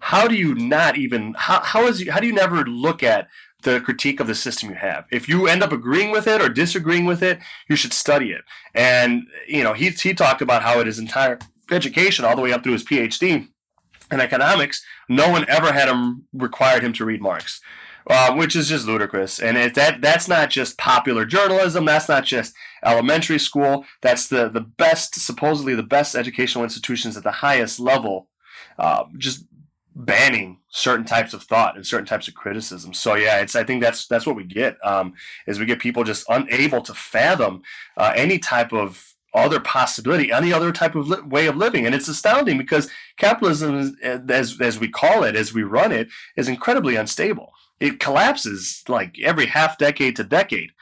How do you not even how, how is you, how do you never look at the critique of the system you have. If you end up agreeing with it or disagreeing with it, you should study it. And you know, he he talked about how it is entire education all the way up through his PhD in economics, no one ever had him required him to read Marx. Uh, which is just ludicrous. And it, that that's not just popular journalism. That's not just elementary school. That's the the best, supposedly the best educational institutions at the highest level, uh, just banning certain types of thought and certain types of criticism. So yeah, it's I think that's that's what we get um, is we get people just unable to fathom uh, any type of other possibility, any other type of li- way of living, and it's astounding because capitalism, as as we call it, as we run it, is incredibly unstable. It collapses like every half decade to decade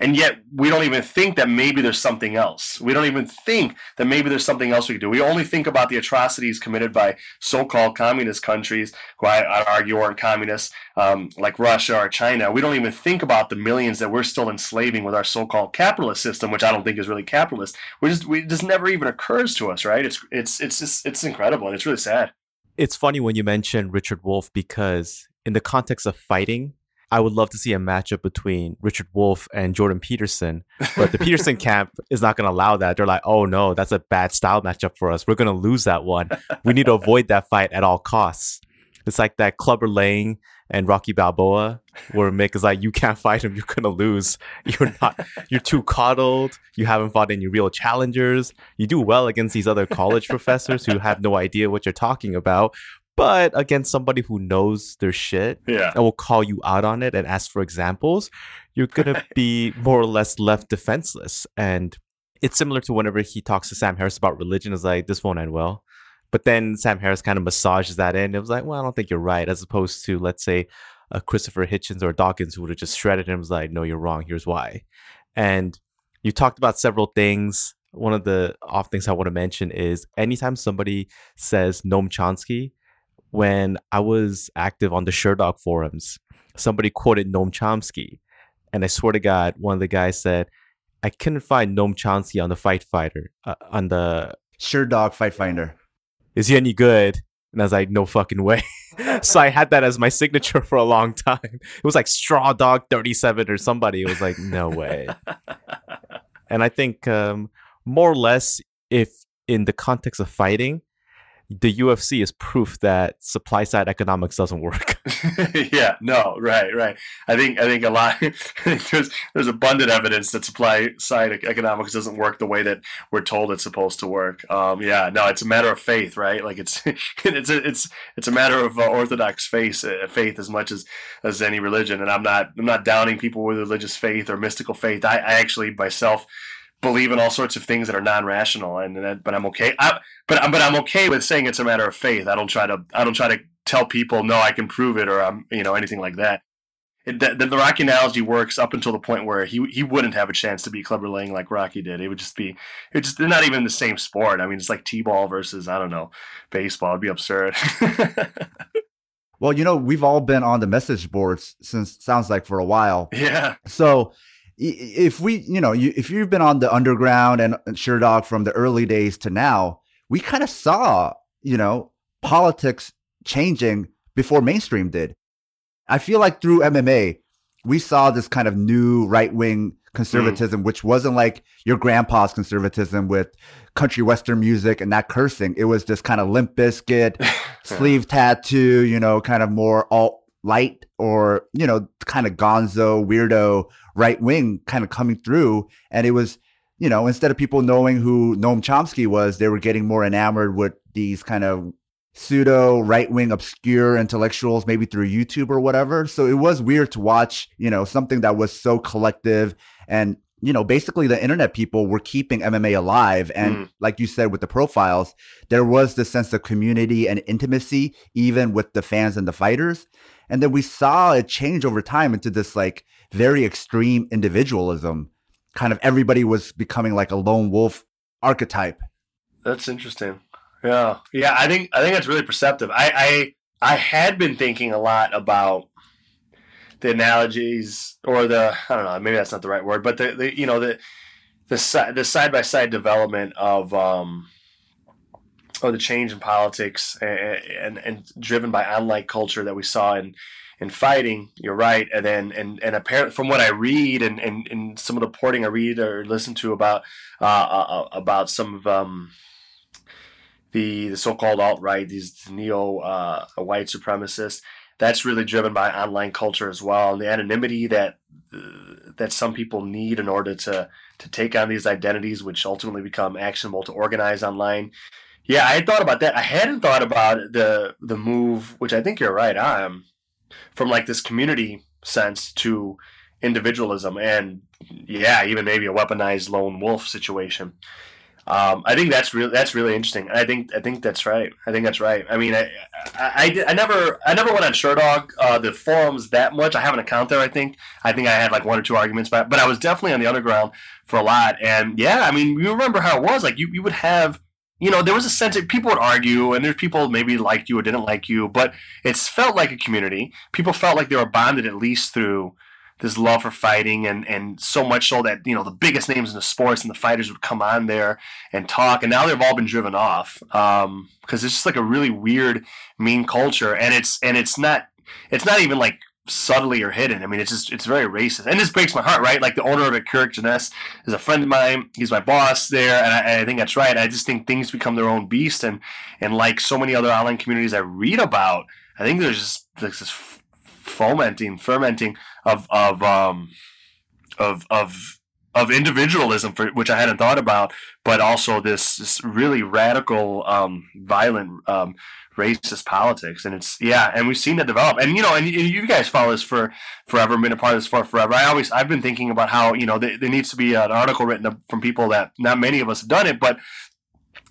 and yet we don't even think that maybe there's something else. We don't even think that maybe there's something else we could do. We only think about the atrocities committed by so-called communist countries, who I, I argue aren't communists, um, like Russia or China. We don't even think about the millions that we're still enslaving with our so-called capitalist system, which I don't think is really capitalist. We just we it just never even occurs to us, right? It's it's it's just it's incredible and it's really sad. It's funny when you mention Richard Wolff because in the context of fighting, I would love to see a matchup between Richard Wolff and Jordan Peterson, but the Peterson camp is not going to allow that. They're like, oh no, that's a bad style matchup for us. We're going to lose that one. We need to avoid that fight at all costs. It's like that Clubber Lang and Rocky Balboa, where Mick is like, you can't fight him, you're gonna lose. You're not, you're too coddled. You haven't fought any real challengers. You do well against these other college professors who have no idea what you're talking about, but against somebody who knows their shit Yeah. and will call you out on it and ask for examples, you're gonna be more or less left defenseless. And it's similar to whenever he talks to Sam Harris about religion, is like, this won't end well. But then Sam Harris kind of massages that in. It was like, well, I don't think you're right, as opposed to, let's say, a Christopher Hitchens or Dawkins who would have just shredded him. Was like, no, you're wrong. Here's why. And you talked about several things. One of the off things I want to mention is anytime somebody says Noam Chomsky, when I was active on the Sherdog forums, somebody quoted Noam Chomsky, and I swear to God, one of the guys said, "I couldn't find Noam Chomsky on the Fight Fighter uh, on the Sherdog fight finder. is he any good?" And I was like, "No fucking way." so I had that as my signature for a long time. It was like Straw Dog Thirty Seven or somebody. It was like, no way. And I think um, more or less, if in the context of fighting, the UFC is proof that supply side economics doesn't work. yeah, no, right, right. I think I think a lot there's there's abundant evidence that supply side economics doesn't work the way that we're told it's supposed to work. Um, yeah, no, it's a matter of faith, right? Like it's it's a, it's it's a matter of uh, orthodox faith, uh, faith as much as as any religion. And I'm not I'm not downing people with religious faith or mystical faith. I, I actually myself believe in all sorts of things that are non-rational, and, and but I'm okay. I, but I'm but I'm okay with saying it's a matter of faith. I don't try to I don't try to tell people no, I can prove it or I'm you know anything like that. It, the, the Rocky analogy works up until the point where he he wouldn't have a chance to beat Clubber Lang like Rocky did. It would just be it's just they're not even the same sport. I mean, it's like t-ball versus I don't know baseball. It'd be absurd. Well, you know, we've all been on the message boards since sounds like for a while. yeah, So if we, you know, you, if you've been on the underground and and Sherdog from the early days to now, we kind of saw, you know, politics changing before mainstream did. I feel like through MMA, we saw this kind of new right wing conservatism, mm. which wasn't like your grandpa's conservatism with country western music and not cursing. It was this kind of Limp Bizkit, sleeve tattoo, you know, kind of more alt light or, you know, kind of gonzo, weirdo right wing kind of coming through. And it was, you know, instead of people knowing who Noam Chomsky was, they were getting more enamored with these kind of pseudo right wing obscure intellectuals, maybe through YouTube or whatever. So it was weird to watch, you know, something that was so collective and you know, basically the internet people were keeping MMA alive. And Mm. like you said with the profiles, there was this sense of community and intimacy, even with the fans and the fighters. And then we saw it change over time into this like very extreme individualism. Kind of everybody was becoming like a lone wolf archetype. That's interesting. Yeah, yeah. I think I think that's really perceptive. I I, I had been thinking a lot about the analogies or the I don't know maybe that's not the right word, but the, the you know the the the side by side development of um or the change in politics and, and and driven by online culture that we saw in in fighting. You're right, and then and and apparently from what I read and and, and some of the reporting I read or listen to about uh, uh, about some of um the the so-called alt-right, these neo uh, white supremacists. That's really driven by online culture as well, and the anonymity that uh, that some people need in order to to take on these identities, which ultimately become actionable to organize online. Yeah, I had thought about that. I hadn't thought about the the move, which I think you're right on, from like this community sense to individualism, and yeah, even maybe a weaponized lone wolf situation. Um, I think that's really that's really interesting. I think I think that's right. I think that's right. I mean, I I, I, I never I never went on Sherdog uh, the forums that much. I have an account there. I think I think I had like one or two arguments, but but I was definitely on the underground for a lot. And yeah, I mean, you remember how it was like you you would have you know, there was a sense that people would argue, and there's people maybe liked you or didn't like you, but it's felt like a community. People felt like they were bonded at least through this love for fighting, and and so much so that you know the biggest names in the sports and the fighters would come on there and talk. And now they've all been driven off because um, it's just like a really weird, mean culture, and it's and it's not it's not even like subtly or hidden. I mean, it's just it's very racist, and this breaks my heart, right? Like the owner of it, Kirik Jenness, is a friend of mine. He's my boss there, and I, I, think that's right. I just think things become their own beast, and and like so many other online communities I read about, I think there's just like this fomenting, fermenting of of um of of of individualism, for which I hadn't thought about, but also this, this really radical, um, violent um, racist politics, and it's yeah, and we've seen that develop. And you know, and you guys follow this for forever, been a part of this for forever. I always I've been thinking about how you know there, there needs to be an article written from people that not many of us have done it, but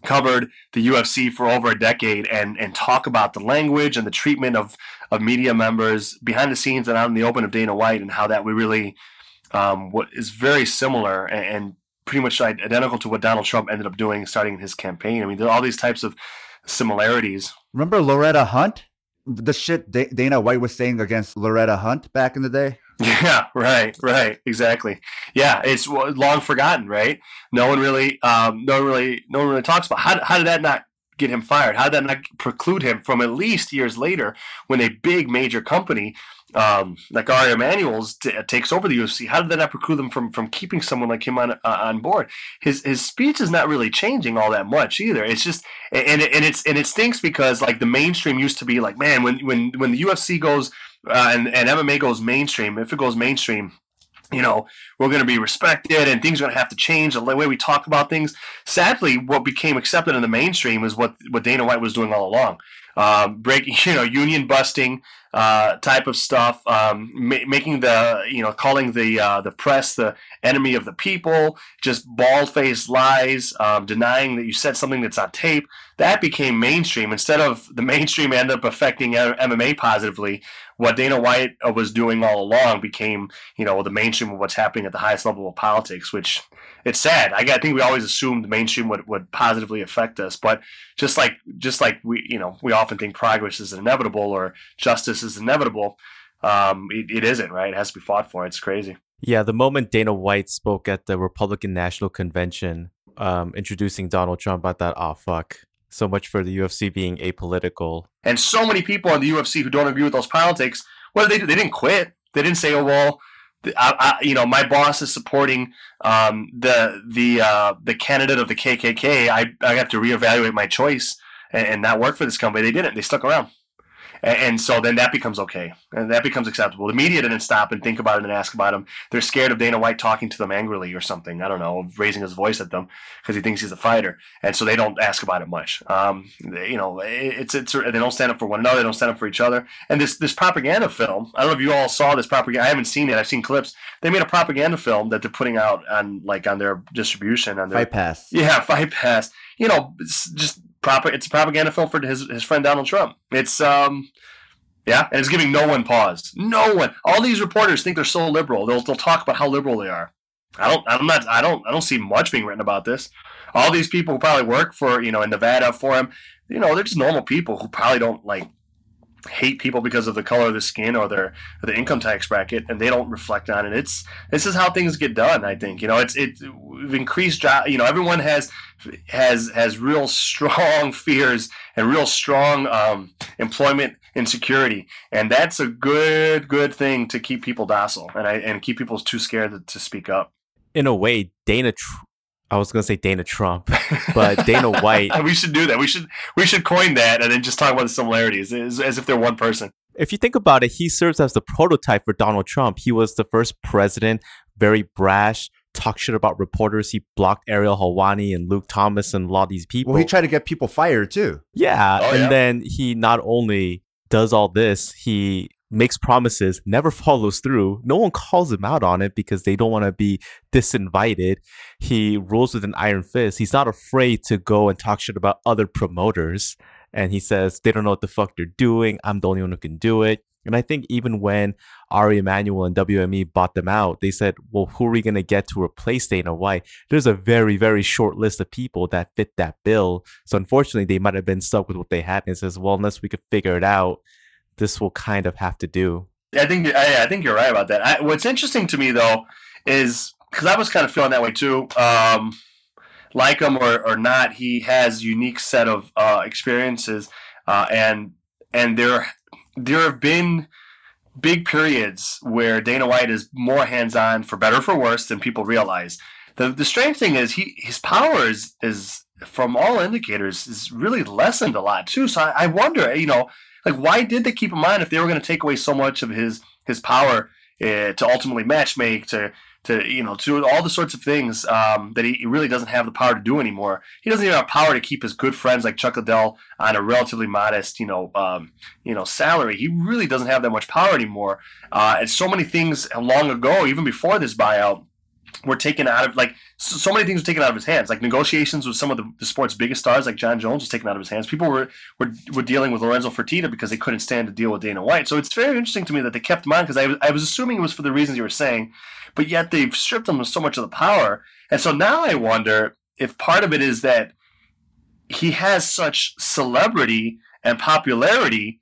covered the UFC for over a decade and and talk about the language and the treatment of of media members behind the scenes and out in the open of Dana White and how that we really um, what is very similar and, and pretty much identical to what Donald Trump ended up doing starting his campaign. I mean, there are all these types of similarities. Remember Loretta Hunt? The shit Dana White was saying against Loretta Hunt back in the day? Yeah, right, right, exactly. Yeah, it's long forgotten, right? No one really, um, no one really, no one really talks about how, how did that not get him fired? How did that not preclude him from at least years later when a big major company um, like Ari Emanuel's t- takes over the UFC? How did that not preclude them from from keeping someone like him on uh, on board? His his speech is not really changing all that much either. It's just and and it's and it stinks because like the mainstream used to be like man when when when the UFC goes uh, and and MMA goes mainstream if it goes mainstream you know, we're going to be respected and things are going to have to change the way we talk about things. Sadly, what became accepted in the mainstream is what, what Dana White was doing all along. Uh, breaking, you know, union busting uh, type of stuff, um, ma- making the, you know, calling the uh, the press the enemy of the people, just bald faced lies, um, denying that you said something that's on tape. That became mainstream instead of the mainstream end up affecting MMA positively what Dana White uh, was doing all along became, you know, the mainstream of what's happening at the highest level of politics, which it's sad. I, I think we always assumed the mainstream would, would positively affect us, but just like just like we, you know, we often think progress is inevitable or justice is inevitable. Um, it, it isn't, right? It has to be fought for. It's crazy. Yeah, the moment Dana White spoke at the Republican National Convention, um, introducing Donald Trump, I thought, oh fuck, so much for the UFC being apolitical. And so many people in the UFC who don't agree with those politics, well, they? They didn't quit. They didn't say, "Oh well, I, I, you know, my boss is supporting um, the the uh, the candidate of the KKK. I I have to reevaluate my choice and, and not work for this company." They didn't. They stuck around and, and, so then that becomes okay, and that becomes acceptable. The media didn't stop and think about it and ask about him. They're scared of Dana White talking to them angrily or something. I don't know, raising his voice at them because he thinks he's a fighter, and so they don't ask about it much. Um, they, you know, it's it's they don't stand up for one another. They don't stand up for each other. And this this propaganda film, I don't know if you all saw this propaganda. I haven't seen it. I've seen clips. They made a propaganda film that they're putting out on like on their distribution on their Fight Pass. Yeah, Fight Pass. You know, just It's a propaganda film for his his friend Donald Trump. It's um, yeah, and it's giving no one pause. No one. All these reporters think they're so liberal. They'll they'll talk about how liberal they are. I don't. I'm not. I don't. I don't see much being written about this. All these people who probably work for you know in Nevada for him, you know, they're just normal people who probably don't like hate people because of the color of the skin or their or the income tax bracket, and they don't reflect on it. It's this is how things get done. I think you know it's it we've increased job. You know everyone has has has real strong fears and real strong um, employment insecurity, and that's a good good thing to keep people docile and I and keep people too scared to, to speak up. In a way, Dana Tr- I was gonna say Dana Trump, but Dana White. we should do that. We should we should coin that and then just talk about the similarities as, as if they're one person. If you think about it, he serves as the prototype for Donald Trump. He was the first president, very brash, talk shit about reporters. He blocked Ariel Helwani and Luke Thomas and a lot of these people. Well, he tried to get people fired too. Yeah, oh, and yeah. then he not only does all this, he makes promises, never follows through. No one calls him out on it because they don't want to be disinvited. He rules with an iron fist. He's not afraid to go and talk shit about other promoters. And he says, they don't know what the fuck they're doing. I'm the only one who can do it. And I think even when Ari Emanuel and WME bought them out, they said, well, who are we going to get to replace Dana White? There's a very, very short list of people that fit that bill. So unfortunately, they might have been stuck with what they had. And it says, well, unless we could figure it out, this will kind of have to do. I think I, I think you're right about that. I, what's interesting to me though is because I was kind of feeling that way too. Um, like him or, or not, he has unique set of uh, experiences, uh, and and there there have been big periods where Dana White is more hands on for better or for worse than people realize. The the strange thing is he his power is is from all indicators is really lessened a lot too. So I, I wonder, you know, like why did they keep him on if they were going to take away so much of his his power uh, to ultimately matchmake to to you know to all the sorts of things um, that he really doesn't have the power to do anymore. He doesn't even have power to keep his good friends like Chuck Liddell on a relatively modest you know um, you know salary. He really doesn't have that much power anymore. Uh, and so many things long ago, even before this buyout, were taken out of like so, many things were taken out of his hands. Like negotiations with some of the, the, sport's biggest stars, like Jon Jones, was taken out of his hands. People were, were were dealing with Lorenzo Fertitta because they couldn't stand to deal with Dana White. So it's very interesting to me that they kept him on because I was, I was assuming it was for the reasons you were saying, but yet they've stripped him of so much of the power. And so now I wonder if part of it is that he has such celebrity and popularity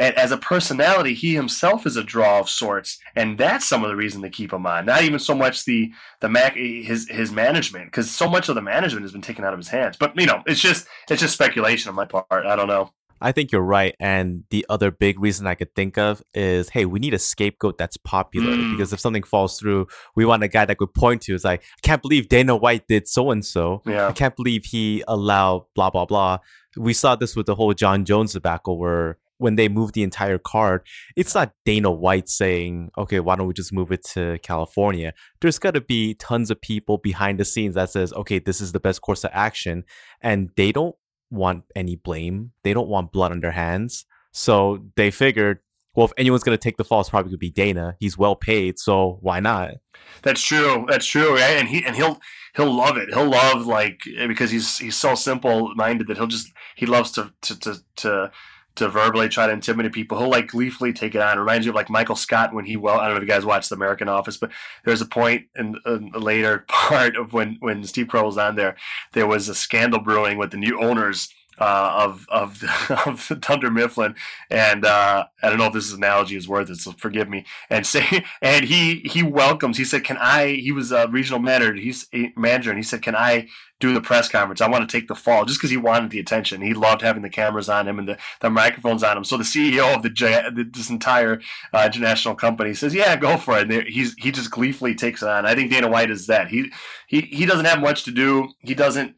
and as a personality, he himself is a draw of sorts, and that's some of the reason to keep him on. Not even so much the the Mac his his management, because so much of the management has been taken out of his hands. But you know, it's just it's just speculation on my part. I don't know. I think you're right. And the other big reason I could think of is, hey, we need a scapegoat that's popular mm. because if something falls through, we want a guy that could point to. It's like, I can't believe Dana White did so and so. I can't believe he allowed blah blah blah. We saw this with the whole Jon Jones debacle where when they move the entire card, it's not Dana White saying, okay, why don't we just move it to California? There's got to be tons of people behind the scenes that says, okay, this is the best course of action. And they don't want any blame. They don't want blood on their hands. So they figured, well, if anyone's going to take the fall, it's probably going to be Dana. He's well paid, so why not? That's true. That's true. Right? And he and he'll he'll love it. He'll love like because he's he's so simple minded that he'll just he loves to to to, to to verbally try to intimidate people. He'll like gleefully take it on. It reminds you of like Michael Scott when he well, I don't know if you guys watched The American Office, but there's a point in, in a later part of when when Steve was on there, there was a scandal brewing with the new owners uh, of of of Dunder Mifflin, and uh, I don't know if this analogy is worth it, so forgive me. And say, and he he welcomes. He said, "Can I?" He was a regional manager. He's a manager, and he said, "Can I do the press conference? I want to take the fall," just because he wanted the attention. He loved having the cameras on him and the, the microphones on him. So the CEO of the this entire uh, international company says, "Yeah, go for it." And he's he just gleefully takes it on. I think Dana White is that. He he he doesn't have much to do. He doesn't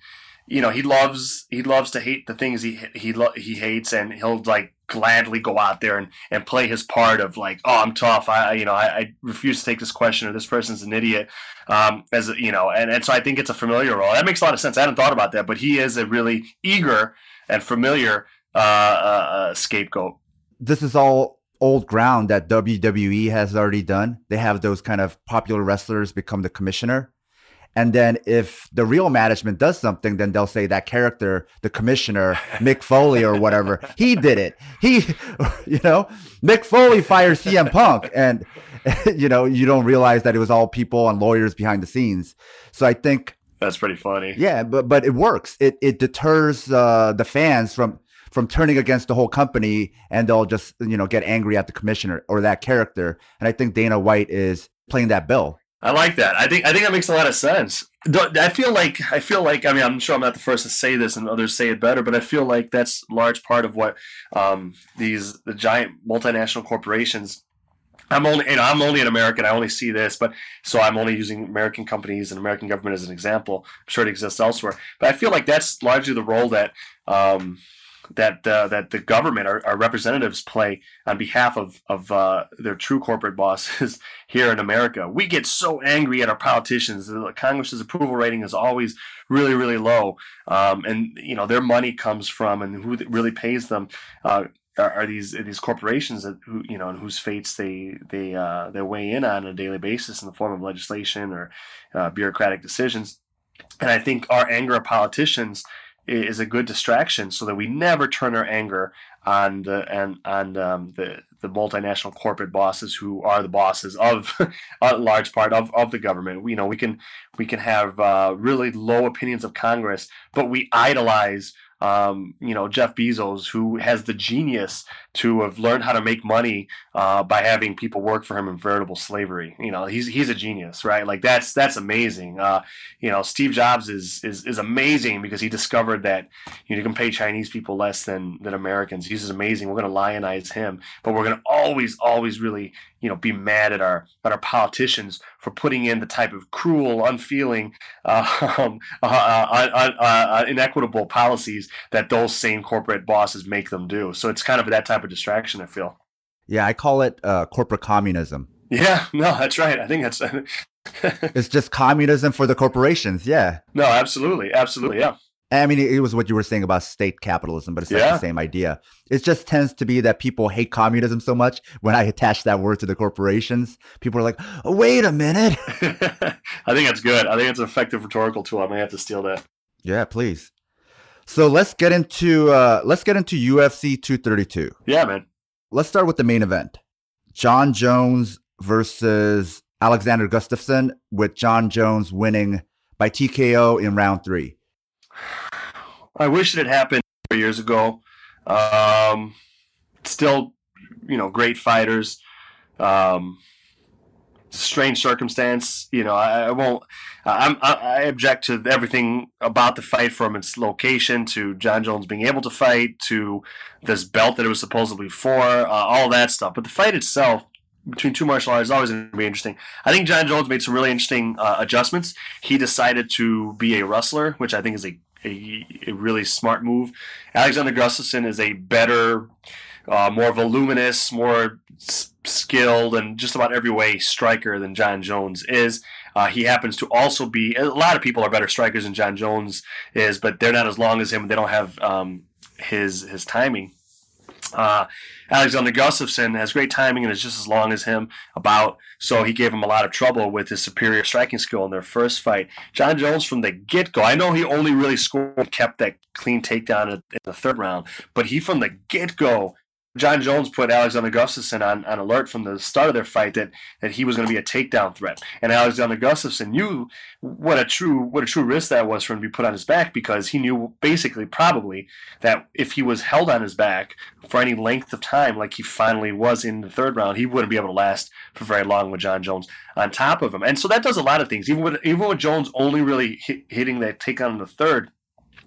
you know he loves he loves to hate the things he he he hates and he'll like gladly go out there and, and play his part of like oh I'm tough. I you know I, I refuse to take this question or this person's an idiot. Um, as you know and, and so I think it's a familiar role. That makes a lot of sense. I hadn't thought about that but he is a really eager and familiar uh, uh, uh scapegoat. This is all old ground that WWE has already done. They have those kind of popular wrestlers become the commissioner and then if the real management does something, then they'll say that character, the commissioner, Mick Foley or whatever, he did it. He, you know, Mick Foley fired CM Punk. And, you know, you don't realize that it was all people and lawyers behind the scenes. So I think that's pretty funny. Yeah, but but it works. It it deters uh, the fans from from turning against the whole company, and they'll just you know get angry at the commissioner or that character. And I think Dana White is playing that bill. I like that. I think I think that makes a lot of sense. I feel like I feel like I mean I'm sure I'm not the first to say this and others say it better, but I feel like that's large part of what um, these the giant multinational corporations. I'm only you know I'm only an American. I only see this, but so I'm only using American companies and American government as an example. I'm sure it exists elsewhere, but I feel like that's largely the role that um, that uh, that the government, our, our, representatives, play on behalf of of uh, their true corporate bosses here in America. We get so angry at our politicians. Congress's approval rating is always really, really low, um, and you know their money comes from and who really pays them. Uh, are, these are these corporations that who you know and whose fates they they uh, they weigh in on a daily basis in the form of legislation or uh, bureaucratic decisions. And I think our anger at politicians is a good distraction so that we never turn our anger on the and on um, the the multinational corporate bosses who are the bosses of a large part of, of the government. You know, we can we can have uh, really low opinions of Congress, but we idolize um, you know, Jeff Bezos, who has the genius to have learned how to make money uh, by having people work for him in veritable slavery. You know, he's he's a genius, right? Like that's that's amazing. Uh, you know, Steve Jobs is is is amazing because he discovered that you, know, you can pay Chinese people less than than Americans. He's amazing. We're going to lionize him, but we're going to always always really you know be mad at our at our politicians for putting in the type of cruel, unfeeling, uh, um, uh, uh, uh, inequitable policies that those same corporate bosses make them do. So it's kind of that type of distraction. I feel. Yeah, I call it uh, corporate communism. Yeah, no, that's right. I think that's. it's just communism for the corporations. Yeah. No, absolutely, absolutely, yeah. I mean, it was what you were saying about state capitalism, but it's like yeah. the same idea. It just tends to be that people hate communism so much when I attach that word to the corporations. People are like, oh, wait a minute. I think that's good. I think it's an effective rhetorical tool. I may have to steal that. Yeah, please. So let's get into uh let's get into UFC 232. Yeah, man. Let's start with the main event. Jon Jones versus Alexander Gustafsson with Jon Jones winning by TKO in round 3. I wish it had happened years ago. Um, still, you know, great fighters. Um, strange circumstance. You know, I, I won't. I, I object to everything about the fight, from its location to Jon Jones being able to fight to this belt that it was supposedly for, uh, all that stuff. But the fight itself between two martial arts is always going to be interesting. I think Jon Jones made some really interesting uh, adjustments. He decided to be a wrestler, which I think is a a, a really smart move. Alexander Gustafsson is a better, uh, more voluminous, more s- skilled, and just about every way striker than Jon Jones is. Uh, he happens to also be a lot of people are better strikers than Jon Jones is, but they're not as long as him. They don't have um, his his timing. Uh, Alexander Gustafsson has great timing and is just as long as him about, so he gave him a lot of trouble with his superior striking skill in their first fight. Jon Jones from the get go, I know he only really scored, kept that clean takedown in the third round, but he from the get go Jon Jones put Alexander Gustafsson on, on alert from the start of their fight that, that he was going to be a takedown threat. And Alexander Gustafsson knew what a true what a true risk that was for him to be put on his back because he knew basically probably that if he was held on his back for any length of time, like he finally was in the third round, he wouldn't be able to last for very long with Jon Jones on top of him. And so that does a lot of things. Even with even with Jones only really hit, hitting that takedown in the third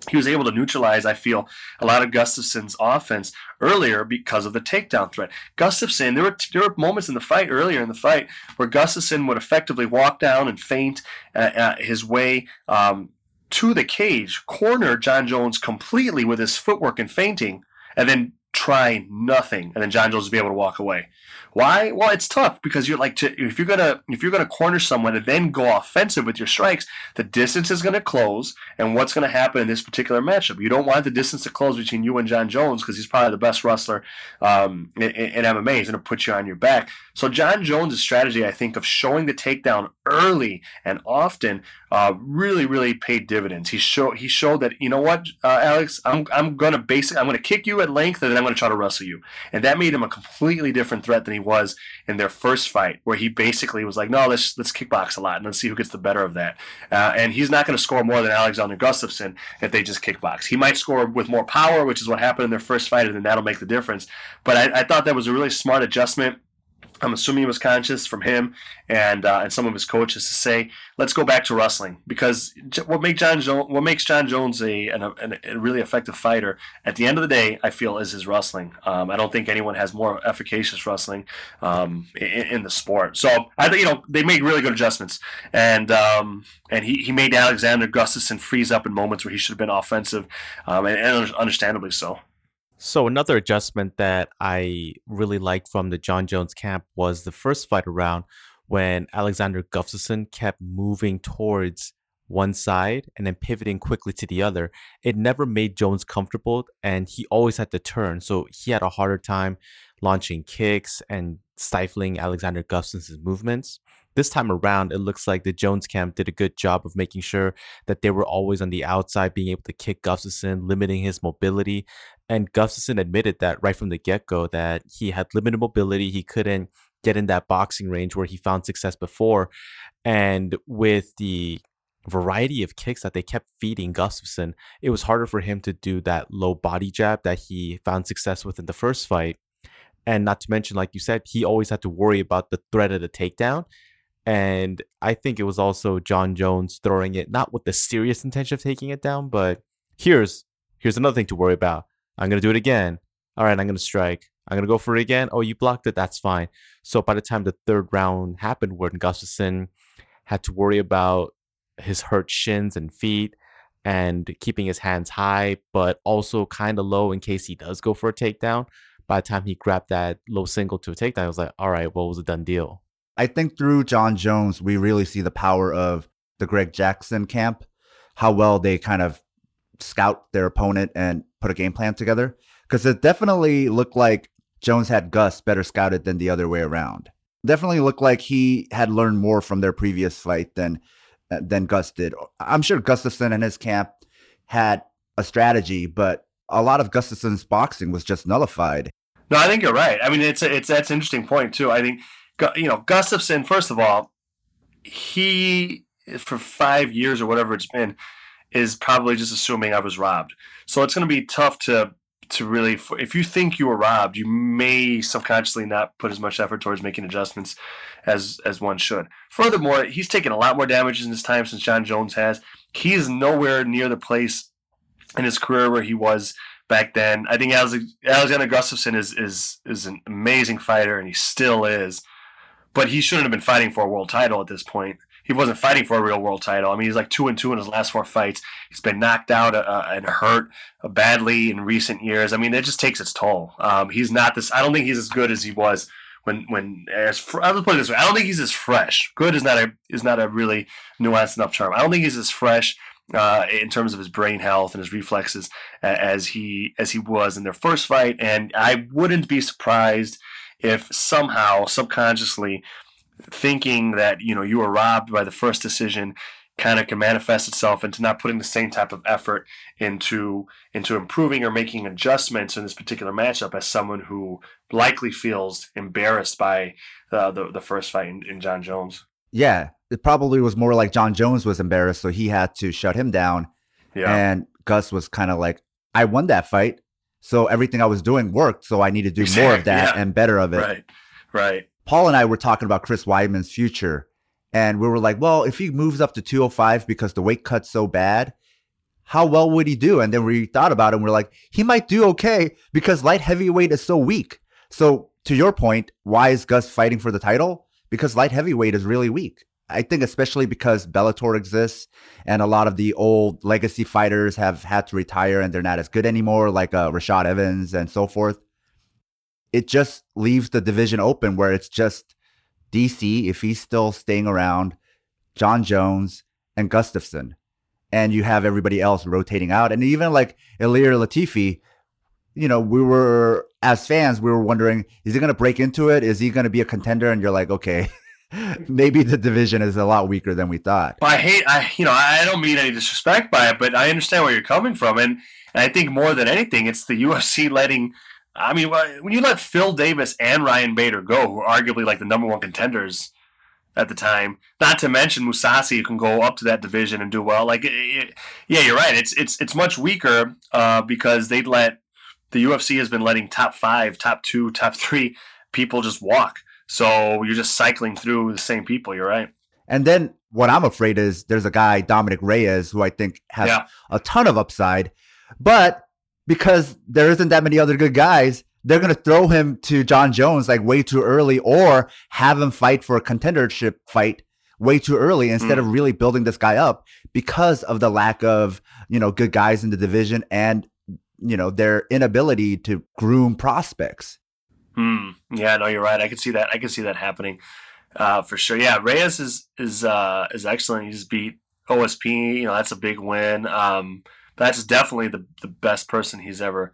he was able to neutralize, I feel, a lot of Gustafsson's offense earlier because of the takedown threat. Gustafsson, there were there were moments in the fight earlier in the fight where Gustafsson would effectively walk down and feint uh, uh, his way um, to the cage, corner Jon Jones completely with his footwork and feinting, and then try nothing, and then Jon Jones will be able to walk away. Why? Well, it's tough because you're like to, if you're gonna if you're gonna corner someone and then go offensive with your strikes, the distance is gonna close, and what's gonna happen in this particular matchup? You don't want the distance to close between you and Jon Jones because he's probably the best wrestler um, in, in, MMA. He's gonna put you on your back. So Jon Jones' strategy, I think, of showing the takedown early and often uh, really, really paid dividends. He showed he showed that you know what, uh, Alex, I'm I'm gonna basically I'm gonna kick you at length and then I'm gonna try to wrestle you, and that made him a completely different threat than he was in their first fight, where he basically was like, no, let's let's kickbox a lot and let's see who gets the better of that. Uh, and he's not going to score more than Alexander Gustafsson if they just kickbox. He might score with more power, which is what happened in their first fight, and then that'll make the difference. But I, I thought that was a really smart adjustment I'm assuming it was conscious from him and uh, and some of his coaches to say, let's go back to wrestling because what makes Jon Jones what makes Jon Jones a, an, a, really effective fighter at the end of the day, I feel, is his wrestling. Um, I don't think anyone has more efficacious wrestling um, in, in, the sport. So I you know they made really good adjustments, and um, and he, he made Alexander Gustafsson freeze up in moments where he should have been offensive, um, and, and understandably so. So another adjustment that I really liked from the Jon Jones camp was the first fight around when Alexander Gustafsson kept moving towards one side and then pivoting quickly to the other, it never made Jones comfortable and he always had to turn. So he had a harder time launching kicks and stifling Alexander Gustafsson's movements. This time around, it looks like the Jones camp did a good job of making sure that they were always on the outside, being able to kick Gustafsson, limiting his mobility. And Gustafsson admitted that right from the get go that he had limited mobility. He couldn't get in that boxing range where he found success before. And with the variety of kicks that they kept feeding Gustafsson, it was harder for him to do that low body jab that he found success with in the first fight. And not to mention, like you said, he always had to worry about the threat of the takedown. And I think it was also Jon Jones throwing it not with the serious intention of taking it down, but here's here's another thing to worry about. I'm gonna do it again. All right, I'm gonna strike. I'm gonna go for it again. Oh, you blocked it. That's fine. So by the time the third round happened, where Gustafsson had to worry about his hurt shins and feet and keeping his hands high, but also kind of low in case he does go for a takedown. By the time he grabbed that low single to a takedown, I was like, all right, well, was a done deal. I think through Jon Jones, we really see the power of the Greg Jackson camp, how well they kind of scout their opponent and put a game plan together. Because it definitely looked like Jones had Gus better scouted than the other way around. Definitely looked like he had learned more from their previous fight than uh, than Gus did. I'm sure Gustafsson and his camp had a strategy, but a lot of Gustafsson's boxing was just nullified. No, I think you're right. I mean, it's a, it's that's an interesting point too. I think you know, Gustafsson, first of all, he, for five years or whatever it's been, is probably just assuming I was robbed. So it's going to be tough to to really if you think you were robbed you may subconsciously not put as much effort towards making adjustments as as one should furthermore he's taken a lot more damage in his time since jon jones has he's nowhere near the place in his career where he was back then i think alexander gustafsson is is is an amazing fighter and he still is but he shouldn't have been fighting for a world title at this point. He wasn't fighting for a real world title. I mean, he's like two and two in his last four fights. He's been knocked out uh, uh and hurt uh, badly in recent years. I mean, it just takes its toll. Um, he's not this. I don't think he's as good as he was when when as I'll put it this way. I don't think he's as fresh. Good is not a is not a really nuanced enough term. I don't think he's as fresh uh, in terms of his brain health and his reflexes as he as he was in their first fight. And I wouldn't be surprised if somehow subconsciously thinking that you know you were robbed by the first decision kind of can manifest itself into not putting the same type of effort into into improving or making adjustments in this particular matchup as someone who likely feels embarrassed by uh, the the first fight in, in Jon Jones. Yeah, it probably was more like Jon Jones was embarrassed, so he had to shut him down. Yeah. And Gus was kind of like, I won that fight. So everything I was doing worked. So I need to do more of that yeah. and better of it. Right. Right. Paul and I were talking about Chris Weidman's future. And we were like, well, if he moves up to 205 because the weight cut's so bad, how well would he do? And then we thought about it and we're like, he might do okay because light heavyweight is so weak. So to your point, why is Gus fighting for the title? Because light heavyweight is really weak. I think especially because Bellator exists and a lot of the old legacy fighters have had to retire and they're not as good anymore, like uh, Rashad Evans and so forth. It just leaves the division open where it's just DC, if he's still staying around, Jon Jones and Gustafsson. And you have everybody else rotating out. And even like Ilir Latifi, you know, we were, as fans, we were wondering, is he going to break into it? Is he going to be a contender? And you're like, okay. maybe the division is a lot weaker than we thought. Well, I hate, I you know, I don't mean any disrespect by it, but I understand where you're coming from, and, and I think more than anything, it's the UFC letting. I mean, when you let Phil Davis and Ryan Bader go, who are arguably like the number one contenders at the time, not to mention Mousasi, who can go up to that division and do well. Like, yeah, you're right. It's it's it's much weaker uh, because they let the UFC has been letting top five, top two, top three people just walk. So you're just cycling through the same people. You're right. And then what I'm afraid is there's a guy, Dominick Reyes, who I think has yeah. a ton of upside, but because there isn't that many other good guys, they're going to throw him to Jon Jones like way too early or have him fight for a contendership fight way too early instead mm. of really building this guy up because of the lack of, you know, good guys in the division and, you know, their inability to groom prospects. Hmm. Yeah, no, you're right. I can see that. I can see that happening uh, for sure. Yeah, Reyes is is uh, is excellent. He just beat OSP, you know, that's a big win. Um, that's definitely the, the best person he's ever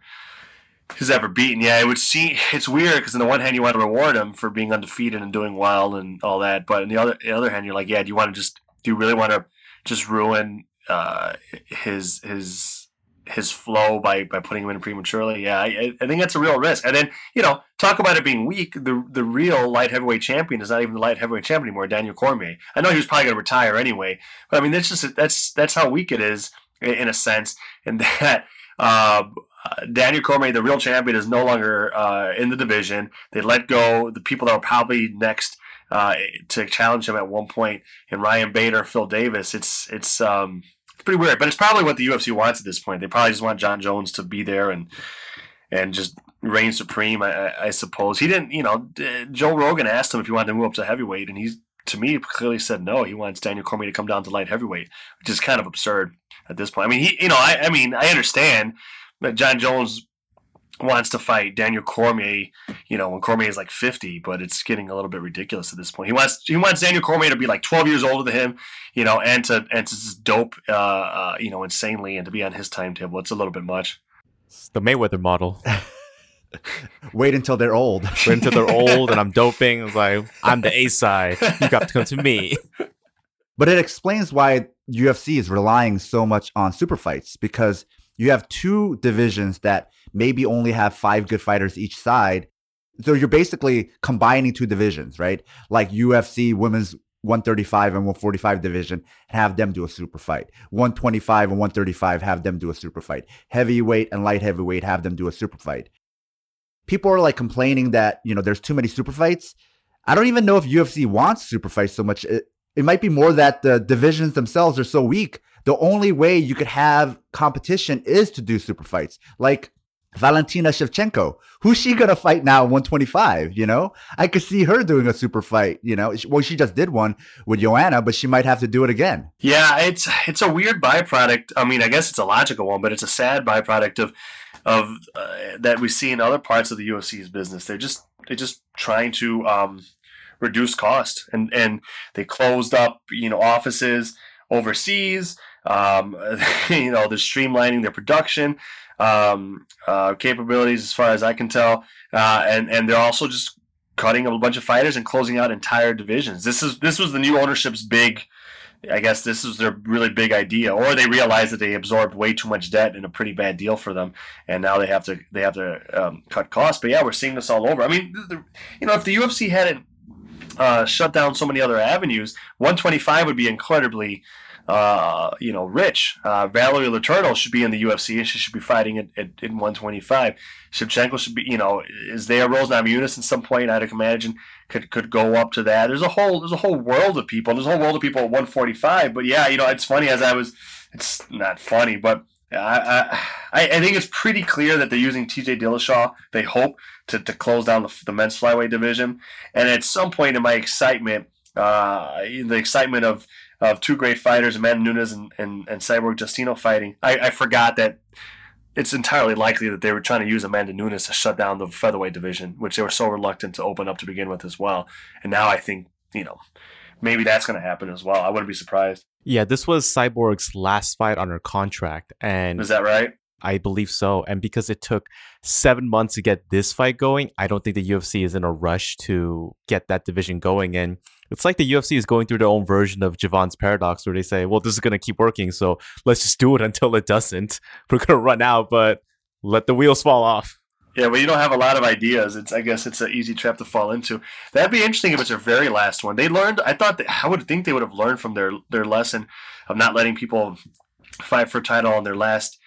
he's ever beaten. Yeah, it would see it's weird because on the one hand you want to reward him for being undefeated and doing well and all that, but on the other the other hand you're like, yeah, do you want to just do you really want to just ruin uh, his his his flow by by putting him in prematurely? Yeah, I, I think that's a real risk. And then you know talk about it being weak. The the real light heavyweight champion is not even the light heavyweight champion anymore. Daniel Cormier. I know he was probably going to retire anyway, but I mean that's just that's that's how weak it is in a sense, and that. Uh, Daniel Cormier, the real champion, is no longer uh, in the division. They let go the people that were probably next uh, to challenge him at one point, and Ryan Bader, Phil Davis. It's it's um, it's pretty weird, but it's probably what the UFC wants at this point. They probably just want Jon Jones to be there and and just reign supreme. I, I suppose he didn't. You know, Joe Rogan asked him if he wanted to move up to heavyweight, and he's to me clearly said no. He wants Daniel Cormier to come down to light heavyweight, which is kind of absurd at this point. I mean, he, you know, I, I mean, I understand that Jon Jones wants to fight Daniel Cormier, you know, when Cormier is like 50, but it's getting a little bit ridiculous at this point. He wants he wants Daniel Cormier to be like 12 years older than him, you know, and to and to just dope, uh, uh, you know, insanely and to be on his timetable. It's a little bit much. It's the Mayweather model. Wait until they're old. Wait until they're old, and I'm doping. It's like I'm the A side. You got to come to me. But it explains why UFC is relying so much on super fights because you have two divisions that maybe only have five good fighters each side. So you're basically combining two divisions, right? Like UFC women's 135 and 145 division have them do a super fight. 125 and 135 have them do a super fight. Heavyweight and light heavyweight have them do a super fight. People are like complaining that, you know, there's too many super fights. I don't even know if UFC wants super fights so much. It, it might be more that the divisions themselves are so weak. The only way you could have competition is to do super fights. Like Valentina Shevchenko. Who's she gonna fight now? 125. You know, I could see her doing a super fight. You know, well, she just did one with Joanna, but she might have to do it again. Yeah, it's it's a weird byproduct. I mean, I guess it's a logical one, but it's a sad byproduct of of uh, that we see in other parts of the UFC's business. They're just they're just trying to um, reduce cost, and and they closed up you know offices overseas. Um, you know, they're streamlining their production um, uh, capabilities, as far as I can tell, uh, and and they're also just cutting a bunch of fighters and closing out entire divisions. This is this was the new ownership's big. I guess this is their really big idea, or they realized that they absorbed way too much debt in a pretty bad deal for them, and now they have to they have to um, cut costs. But yeah, we're seeing this all over. I mean, the, you know, if the UFC hadn't uh, shut down so many other avenues, 125 would be incredibly uh, you know, rich. Uh, Valerie Letourneau should be in the UFC and she should be fighting at, at, at 125. Shevchenko should be, you know, is there Rose Namajunas at some point? I'd imagine could could go up to that. There's a whole there's a whole world of people. There's a whole world of people at 145. But yeah, you know, it's funny as I was. It's not funny, but I, I, I think it's pretty clear that they're using TJ Dillashaw. They hope to, to close down the, the men's flyweight division. And at some point in my excitement, uh, the excitement of of two great fighters, Amanda Nunes and, and, and Cyborg Justino fighting, I, I forgot that it's entirely likely that they were trying to use Amanda Nunes to shut down the featherweight division, which they were so reluctant to open up to begin with as well. And now I think, you know, maybe that's going to happen as well. I wouldn't be surprised. Yeah, this was Cyborg's last fight on her contract. And is that right? I believe so. And because it took seven months to get this fight going, I don't think the UFC is in a rush to get that division going. And it's like the UFC is going through their own version of Jevons paradox, where they say, "Well, this is going to keep working, so let's just do it until it doesn't. We're going to run out, but let the wheels fall off." Yeah, well, you don't have a lot of ideas. It's I guess it's an easy trap to fall into. That'd be interesting if it's their very last one. They learned. I thought that, I would think they would have learned from their their lesson of not letting people fight for a title on their last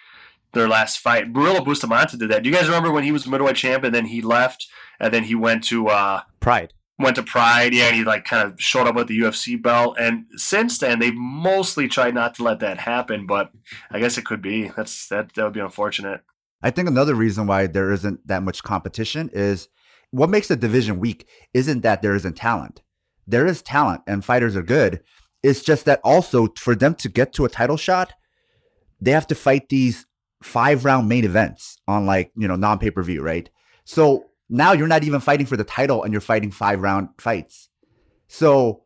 their last fight. Murilo Bustamante did that. Do you guys remember when he was middleweight champ and then he left and then he went to uh, Pride? Went to Pride, yeah, and he like kind of showed up with the UFC belt. And since then, they've mostly tried not to let that happen. But I guess it could be. That's that. That would be unfortunate. I think another reason why there isn't that much competition is what makes the division weak isn't that there isn't talent. There is talent and fighters are good. It's just that also for them to get to a title shot, they have to fight these five round main events on like, you know, non pay per view, right? So now you're not even fighting for the title and you're fighting five round fights. So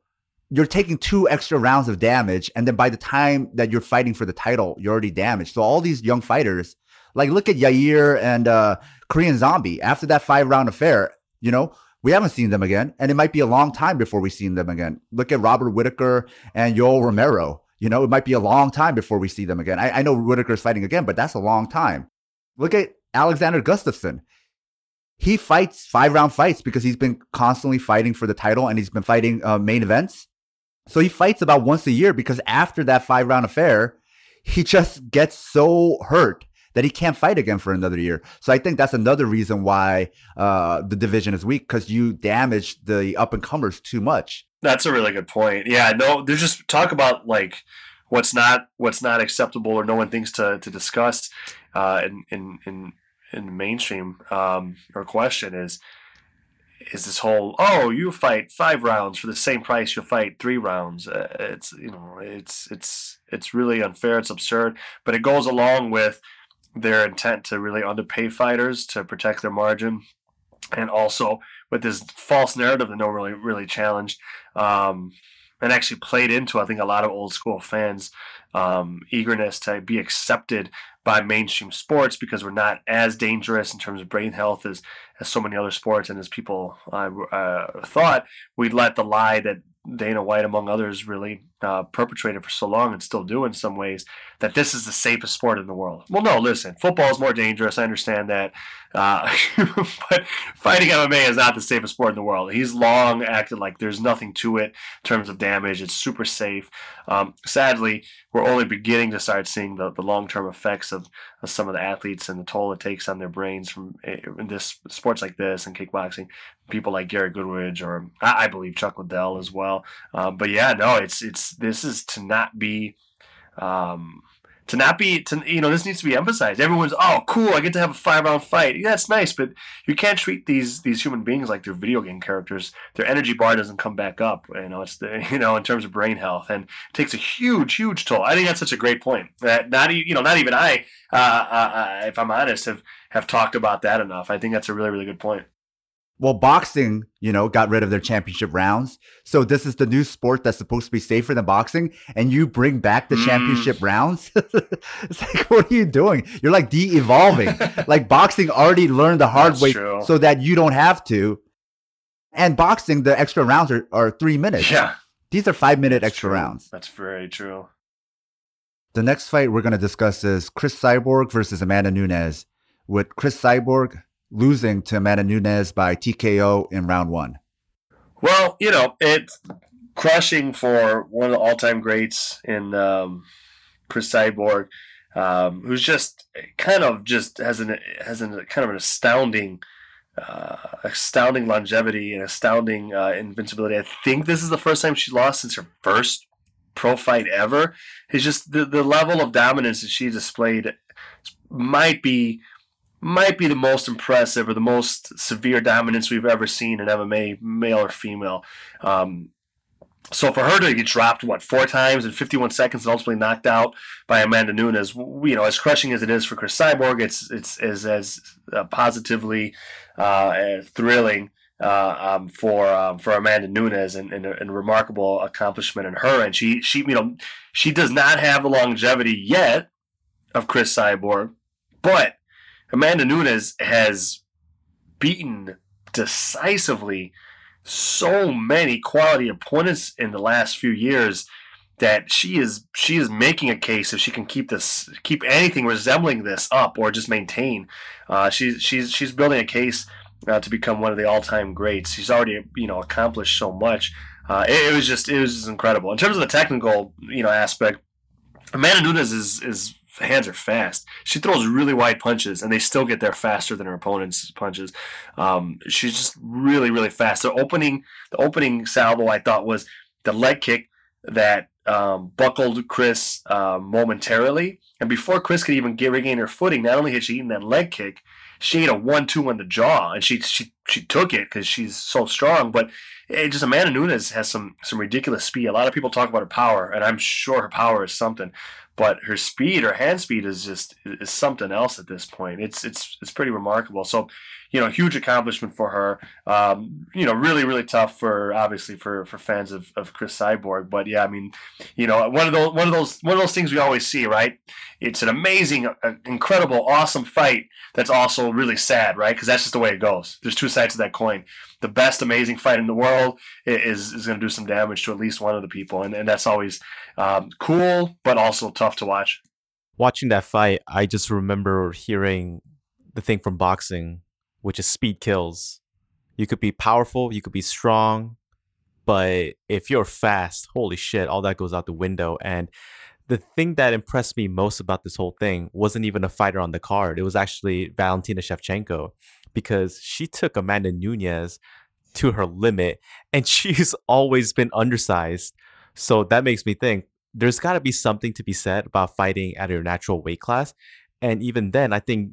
you're taking two extra rounds of damage, and then by the time that you're fighting for the title, you're already damaged. So all these young fighters, like look at Yair and uh, Korean Zombie. After that five round affair, you know, we haven't seen them again, and it might be a long time before we see them again. Look at Robert Whitaker and Yoel Romero. You know, it might be a long time before we see them again. I, I know Whitaker's fighting again, but that's a long time. Look at Alexander Gustafsson. He fights five round fights because he's been constantly fighting for the title and he's been fighting uh, main events. So he fights about once a year because after that five round affair, he just gets so hurt that he can't fight again for another year. So I think that's another reason why uh, the division is weak because you damage the up and comers too much. That's a really good point. Yeah, no, there's just talk about like what's not what's not acceptable or no one thinks to to discuss uh, in in in in mainstream um, or question is is this whole oh you fight five rounds for the same price you'll fight three rounds. Uh, it's you know it's it's it's really unfair it's absurd but it goes along with their intent to really underpay fighters to protect their margin and also with this false narrative that no one really really challenged. Um, and actually played into I think a lot of old school fans um, eagerness to be accepted by mainstream sports because we're not as dangerous in terms of brain health as, as so many other sports. And as people uh, uh, thought we'd let the lie that Dana White, among others, really uh, perpetrated for so long and still do in some ways, that this is the safest sport in the world. Well, no, listen, football is more dangerous. I understand that. Uh, but fighting MMA is not the safest sport in the world. He's long acted like there's nothing to it in terms of damage. It's super safe. Um, sadly, we're only beginning to start seeing the, the long term effects of, of, some of the athletes and the toll it takes on their brains from eh, in this sports like this and kickboxing. People like Gary Goodridge or I, I believe Chuck Liddell as well. Um, but yeah, no, it's it's this is to not be. Um, to not be to you know this needs to be emphasized. Everyone's oh cool i get to have a five round fight. Yeah that's nice but you can't treat these these human beings like they're video game characters. Their energy bar doesn't come back up you know it's the you know in terms of brain health and it takes a huge huge toll. I think that's such a great point that not you know not even i uh, uh, uh, if i'm honest have have talked about that enough. I think that's a really really good point well, boxing, you know, got rid of their championship rounds. So this is the new sport that's supposed to be safer than boxing, and you bring back the mm. championship rounds. it's like, what are you doing? You're like de-evolving. like boxing already learned the hard that's way, true. so that you don't have to. And boxing, the extra rounds are, are three minutes. Yeah, these are five minute that's extra true. rounds. That's very true. The next fight we're going to discuss is Cris Cyborg versus Amanda Nunes, with Cris Cyborg losing to Amanda Nunes by TKO in round one? Well, you know, it's crushing for one of the all-time greats in um, Cris Cyborg, um, who's just kind of just has an has an kind of an astounding. Uh, astounding longevity and astounding uh, invincibility. I think this is the first time she lost since her first pro fight ever. It's just the, the level of dominance that she displayed might be might be the most impressive or the most severe dominance we've ever seen in MMA, male or female. Um, so for her to get dropped what four times in 51 seconds and ultimately knocked out by Amanda Nunes, you know, as crushing as it is for Cris Cyborg, it's it's as as uh, positively uh, thrilling uh, um, for um, for Amanda Nunes and, and, and, a remarkable accomplishment in her. And she she you know she does not have the longevity yet of Cris Cyborg, but Amanda Nunes has beaten decisively so many quality opponents in the last few years that she is she is making a case if she can keep this keep anything resembling this up or just maintain. Uh, she's she's she's building a case uh, to become one of the all time greats. She's already you know accomplished so much. Uh, it, it, was just it was just incredible in terms of the technical you know aspect. Amanda Nunes is is hands are fast. She throws really wide punches, and they still get there faster than her opponent's punches. Um, she's just really, really fast. The opening, the opening salvo, I thought was the leg kick that um, buckled Cris uh, momentarily, and before Cris could even get regain her footing, not only had she eaten that leg kick, she ate a one-two on the jaw, and she she she took it because she's so strong. But it just Amanda Nunes has some some ridiculous speed. A lot of people talk about her power, and I'm sure her power is something. But her speed, her hand speed is just is something else at this point. It's it's it's pretty remarkable. So, you know, huge accomplishment for her. Um, you know, really really tough for obviously for for fans of, of Cris Cyborg. But yeah, I mean, you know, one of those one of those one of those things we always see, right? It's an amazing, uh, incredible, awesome fight that's also really sad, right? Because that's just the way it goes. There's two sides to that coin. The best amazing fight in the world is is going to do some damage to at least one of the people, and, and that's always um, cool, but also tough to watch. Watching that fight, I just remember hearing the thing from boxing, which is speed kills. You could be powerful, you could be strong, but if you're fast, holy shit, all that goes out the window. And the thing that impressed me most about this whole thing wasn't even a fighter on the card. It was actually Valentina Shevchenko because she took Amanda Nunes to her limit and she's always been undersized. So that makes me think there's got to be something to be said about fighting at your natural weight class. And even then, I think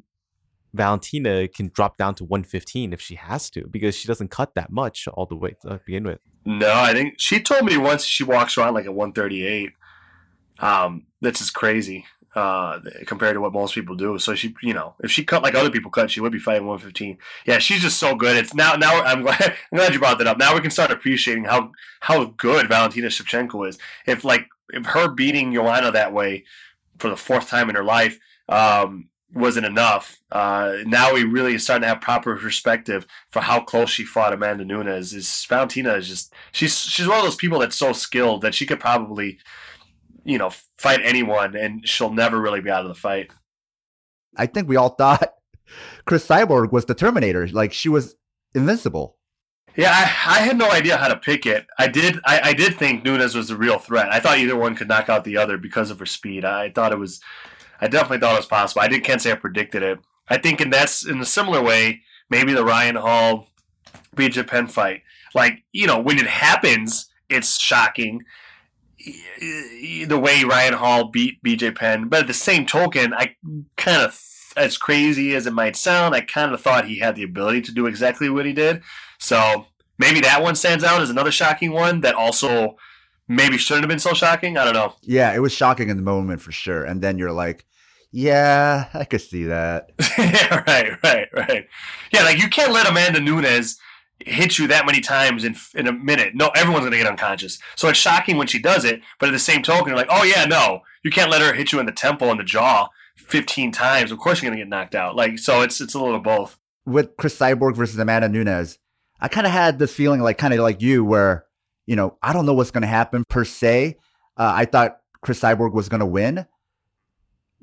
Valentina can drop down to 115 if she has to because she doesn't cut that much all the way to begin with. No, I think she told me once she walks around like a 138. Um, that's just crazy uh, compared to what most people do. So she, you know, if she cut like other people cut, she would be fighting 115. Yeah, she's just so good. It's now, now I'm glad, I'm glad you brought that up. Now we can start appreciating how how good Valentina Shevchenko is. If like if her beating Joanna that way for the fourth time in her life um, wasn't enough, uh, now we really are starting to have proper perspective for how close she fought Amanda Nunes. Is Valentina is just she's she's one of those people that's so skilled that she could probably you know, fight anyone, and she'll never really be out of the fight. I think we all thought Cris Cyborg was the Terminator. Like she was invincible. Yeah, I, I, had no idea how to pick it. I did. I, I, did think Nunes was a real threat. I thought either one could knock out the other because of her speed. I thought it was. I definitely thought it was possible. I did, can't say I predicted it. I think, and that's in a similar way. Maybe the Ryan Hall, BJ Penn fight. Like you know, when it happens, it's shocking the way Ryan Hall beat BJ Penn. But at the same token, I kind of, as crazy as it might sound, I kind of thought he had the ability to do exactly what he did. So maybe that one stands out as another shocking one that also maybe shouldn't have been so shocking. I don't know. Yeah, it was shocking in the moment for sure. And then you're like, yeah, I could see that. yeah, right, right, right. Yeah, like you can't let Amanda Nunes hit you that many times in in a minute. No, everyone's gonna get unconscious. So it's shocking when she does it, but at the same token, you're like, oh yeah, no, you can't let her hit you in the temple and the jaw 15 times. Of course, you're gonna get knocked out. Like so, it's it's a little of both. With Cris Cyborg versus Amanda Nunes, I kind of had this feeling, like kind of like you, where you know I don't know what's gonna happen per se. Uh, I thought Cris Cyborg was gonna win,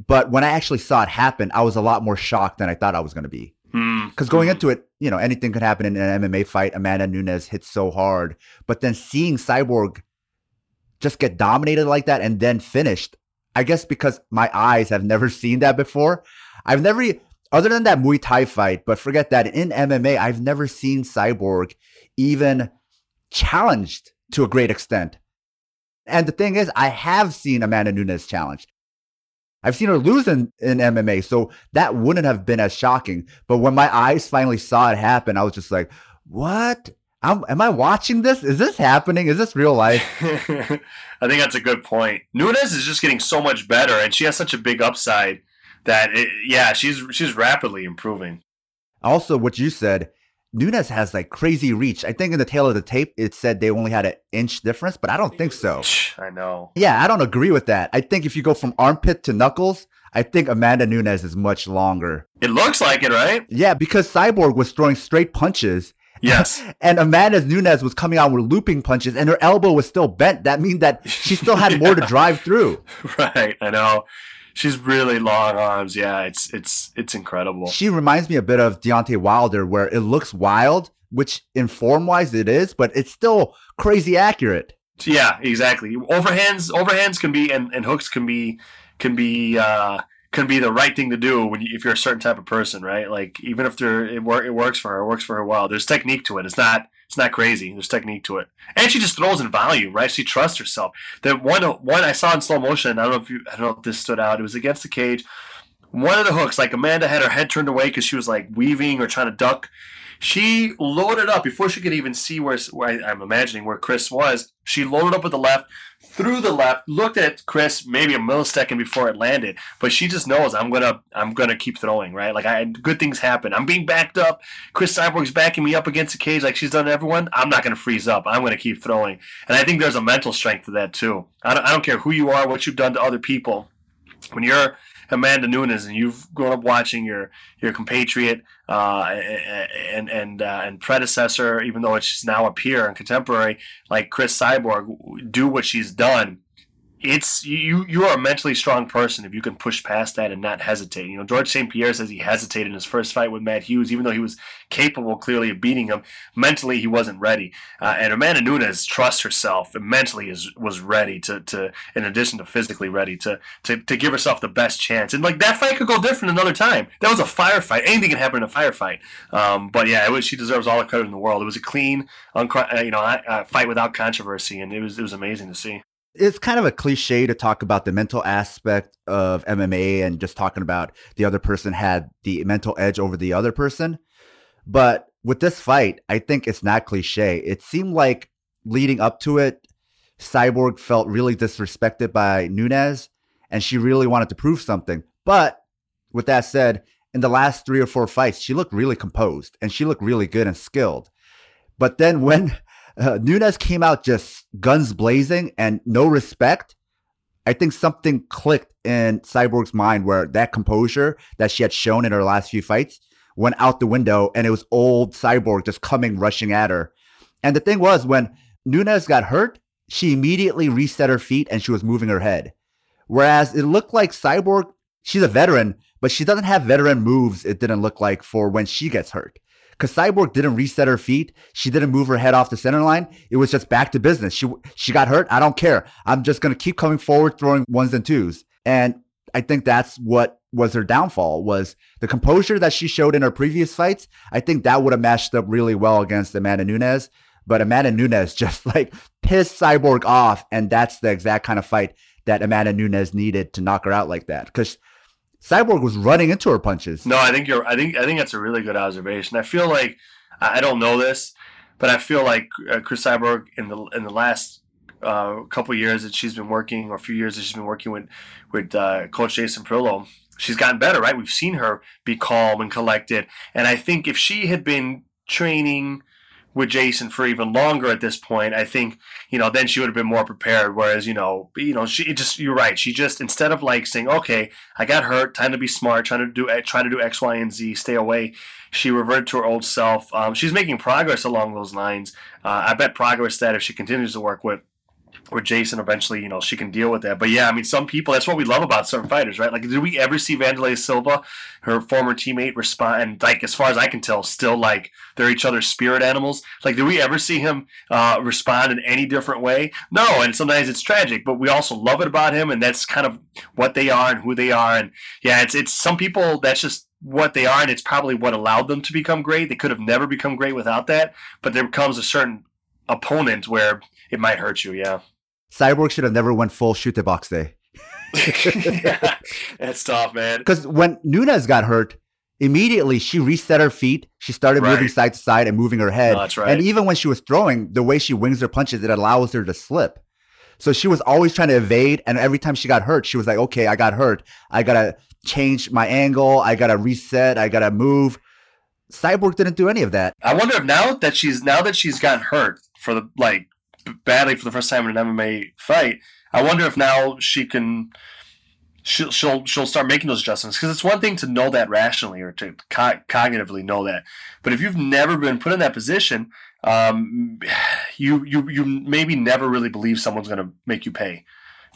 but when I actually saw it happen, I was a lot more shocked than I thought I was gonna be. Mm. Because going into it, you know, anything could happen in an MMA fight. Amanda Nunes hits so hard, but then seeing Cyborg just get dominated like that and then finished, I guess because my eyes have never seen that before. I've never, other than that Muay Thai fight, but forget that in MMA, I've never seen Cyborg even challenged to a great extent. And the thing is, I have seen Amanda Nunes challenged. I've seen her lose in, in MMA, so that wouldn't have been as shocking. But when my eyes finally saw it happen, I was just like, what? I'm, am I watching this? Is this happening? Is this real life? I think that's a good point. Nunes is just getting so much better, and she has such a big upside that, it, yeah, she's she's rapidly improving. Also, what you said, Nunes has like crazy reach. I think in the tale of the tape, it said they only had an inch difference, but I don't think so. I know. Yeah, I don't agree with that. I think if you go from armpit to knuckles, I think Amanda Nunes is much longer. It looks like it, right? Yeah, because Cyborg was throwing straight punches. Yes. and Amanda Nunes was coming out with looping punches, and her elbow was still bent. That means that she still had more to drive through. Right, I know she's really long arms. Yeah, it's it's it's incredible. She reminds me a bit of Deontay Wilder, where it looks wild, which in form wise it is, but it's still crazy accurate. Yeah, exactly. Overhands, overhands can be and, and hooks can be can be uh, can be the right thing to do when you, if you're a certain type of person, right? Like even if there it, wor- it works for her, it works for her well. There's technique to it. It's not it's not crazy. There's technique to it, and she just throws in volume, right? She trusts herself. That one one I saw in slow motion. I don't know if you I don't know if this stood out. It was against the cage. One of the hooks, like Amanda had her head turned away because she was like weaving or trying to duck. She loaded up before she could even see where, where I, I'm imagining where Cris was. She loaded up with the left, through the left, looked at Cris maybe a millisecond before it landed, but she just knows I'm gonna I'm gonna keep throwing, right? Like I good things happen. I'm being backed up. Cris Cyborg's backing me up against the cage like she's done to everyone. I'm not gonna freeze up. I'm gonna keep throwing, and I think there's a mental strength to that too. I don't, I don't care who you are, what you've done to other people. When you're Amanda Nunes, and you've grown up watching your your compatriot uh, and and uh, and predecessor, even though it's now a peer and contemporary like Cris Cyborg, do what she's done it's you you are a mentally strong person if you can push past that and not hesitate. You know, Georges St. Pierre says he hesitated in his first fight with Matt Hughes, even though he was capable clearly of beating him. Mentally, he wasn't ready. Uh, and Amanda Nunes trusts herself and mentally is was ready to to in addition to physically ready to to to give herself the best chance. And like that fight could go different another time. That was a firefight. Anything can happen in a firefight. Um, but yeah, was, she deserves all the credit in the world. It was a clean, uh, you know, uh, fight without controversy, and it was it was amazing to see it's kind of a cliche to talk about the mental aspect of MMA and just talking about the other person had the mental edge over the other person. But with this fight, I think it's not cliche. It seemed like leading up to it, Cyborg felt really disrespected by Nunes and she really wanted to prove something. But with that said, in the last three or four fights, she looked really composed and she looked really good and skilled. But then when uh, Nunes came out just guns blazing and no respect. I think something clicked in Cyborg's mind where that composure that she had shown in her last few fights went out the window and it was old Cyborg just coming rushing at her. And the thing was, when Nunes got hurt, she immediately reset her feet and she was moving her head. Whereas it looked like Cyborg, she's a veteran, but she doesn't have veteran moves, it didn't look like, for when she gets hurt because Cyborg didn't reset her feet. She didn't move her head off the center line. It was just back to business. She she got hurt. I don't care. I'm just gonna keep coming forward, throwing ones and twos. And I think that's what was her downfall was the composure that she showed in her previous fights. I think that would have matched up really well against Amanda Nunes. But Amanda Nunes just like pissed Cyborg off, and that's the exact kind of fight that Amanda Nunes needed to knock her out like that. Because Cyborg was running into her punches. No, I think you're. I think I think that's a really good observation. I feel like I don't know this, but I feel like uh, Cris Cyborg in the in the last uh, couple years that she's been working, or a few years that she's been working with with uh, Coach Jason Parillo, she's gotten better. Right, we've seen her be calm and collected, and I think if she had been training with Jason for even longer at this point, I think you know then she would have been more prepared. Whereas you know you know she just you're right. She just instead of like saying okay I got hurt, time to be smart, trying to do trying to do X, Y, and Z, stay away. She reverted to her old self. Um, she's making progress along those lines. Uh, I bet progress that if she continues to work with where Jason eventually, you know, she can deal with that. But yeah, I mean, some people, that's what we love about certain fighters, right? Like, did we ever see Wanderlei Silva, her former teammate, respond? And, like, as far as I can tell, still like they're each other's spirit animals. Like, did we ever see him uh, respond in any different way? No. And sometimes it's tragic, but we also love it about him. And that's kind of what they are and who they are. And yeah, it's, it's some people, that's just, what they are, and it's probably what allowed them to become great. They could have never become great without that, but there comes a certain opponent where it might hurt you. Yeah. Cyborg should have never went full Chute Boxe day. yeah, that's tough, man. Because when Nunes got hurt, immediately she reset her feet. She started right. moving side to side and moving her head. No, that's right. And even when she was throwing, the way she wings her punches, it allows her to slip. So she was always trying to evade. And every time she got hurt, she was like, okay, I got hurt. I got to change my angle. I got to reset. I got to move. Cyborg didn't do any of that. I wonder if now that she's now that she's gotten hurt for the like badly for the first time in an MMA fight. I wonder if now she can she'll she'll, she'll start making those adjustments because it's one thing to know that rationally or to co- cognitively know that, but if you've never been put in that position, um, you you you maybe never really believe someone's going to make you pay.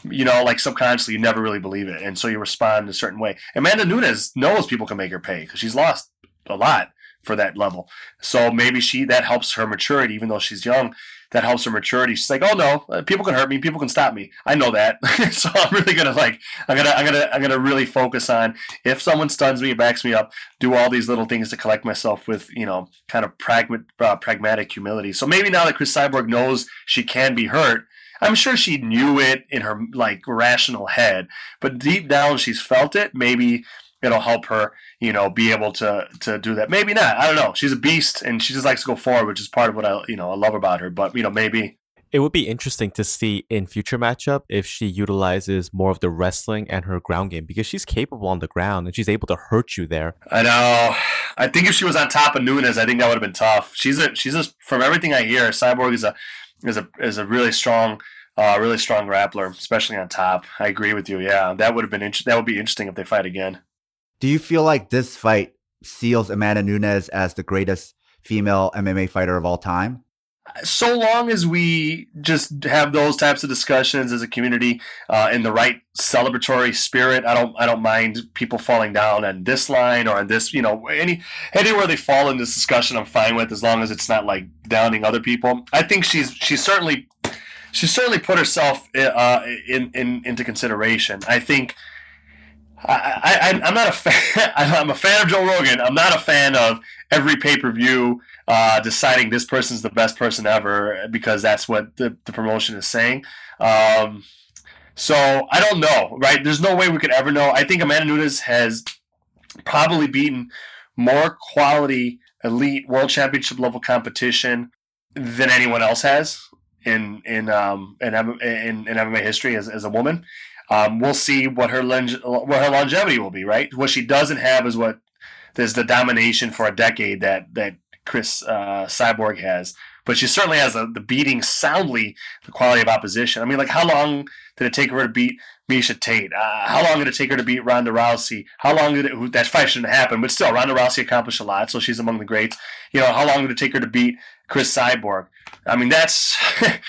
You know, like subconsciously, you never really believe it, and so you respond in a certain way. Amanda Nunes knows people can make her pay because she's lost a lot for that level. So maybe she that helps her maturity, even though she's young that helps her maturity. She's like, oh no, uh, people can hurt me, people can stop me. I know that, so I'm really gonna like, I'm gonna, I'm gonna, I'm gonna really focus on if someone stuns me, backs me up, do all these little things to collect myself with, you know, kind of pragma- uh, pragmatic humility. So maybe now that Cris Cyborg knows she can be hurt. I'm sure she knew it in her like rational head, but deep down she's felt it. Maybe it'll help her, you know, be able to to do that. Maybe not. I don't know. She's a beast, and she just likes to go forward, which is part of what I you know I love about her. But you know, maybe it would be interesting to see in future matchup if she utilizes more of the wrestling and her ground game because she's capable on the ground and she's able to hurt you there. I know. I think if she was on top of Nunes, I think that would have been tough. She's a she's a from everything I hear, Cyborg is a is a is a really strong uh, really strong grappler, especially on top. I agree with you. Yeah, that would have been inter- that would be interesting if they fight again. Do you feel like this fight seals Amanda Nunes as the greatest female MMA fighter of all time? so long as we just have those types of discussions as a community uh, in the right celebratory spirit, I don't I don't mind people falling down on this line or on this you know any anywhere they fall in this discussion, I'm fine with as long as it's not like downing other people. I think she's she's certainly she certainly put herself uh, in, in into consideration. I think. I, I, I'm not a fan. I'm a fan of Joe Rogan. I'm not a fan of every pay per view uh, deciding this person's the best person ever because that's what the, the promotion is saying. Um, so I don't know, right? There's no way we could ever know. I think Amanda Nunes has probably beaten more quality elite world championship level competition than anyone else has in in um, in, in, in MMA history as, as a woman. Um, we'll see what her longe- what her longevity will be. Right, what she doesn't have is what there's the domination for a decade that that Cris uh, Cyborg has, but she certainly has a, the beating soundly the quality of opposition. I mean, like how long did it take her to beat Miesha Tate? Uh, how long did it take her to beat Ronda Rousey? How long did it, that fight shouldn't happen, but still, Ronda Rousey accomplished a lot, so she's among the greats. You know, how long did it take her to beat Cris Cyborg? I mean, that's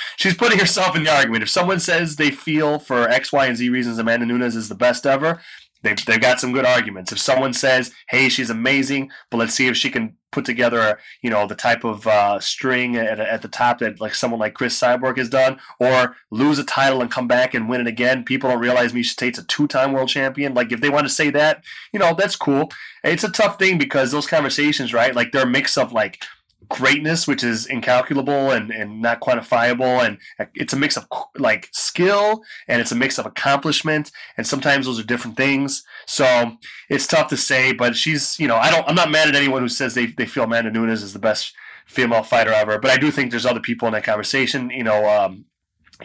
she's putting herself in the argument. If someone says they feel for X, Y, and Z reasons Amanda Nunes is the best ever, they've, they've got some good arguments. If someone says, hey, she's amazing, but let's see if she can put together, you know, the type of uh, string at, at the top that like someone like Cris Cyborg has done, or lose a title and come back and win it again. People don't realize Miesha Tate's a two-time world champion. Like if they want to say that, you know, that's cool. It's a tough thing because those conversations, right? Like they're a mix of like greatness, which is incalculable and, and not quantifiable. And it's a mix of like skill and it's a mix of accomplishment. And sometimes those are different things. So it's tough to say, but she's, you know, I don't, I'm not mad at anyone who says they, they feel Amanda Nunes is the best female fighter ever, but I do think there's other people in that conversation. You know, um,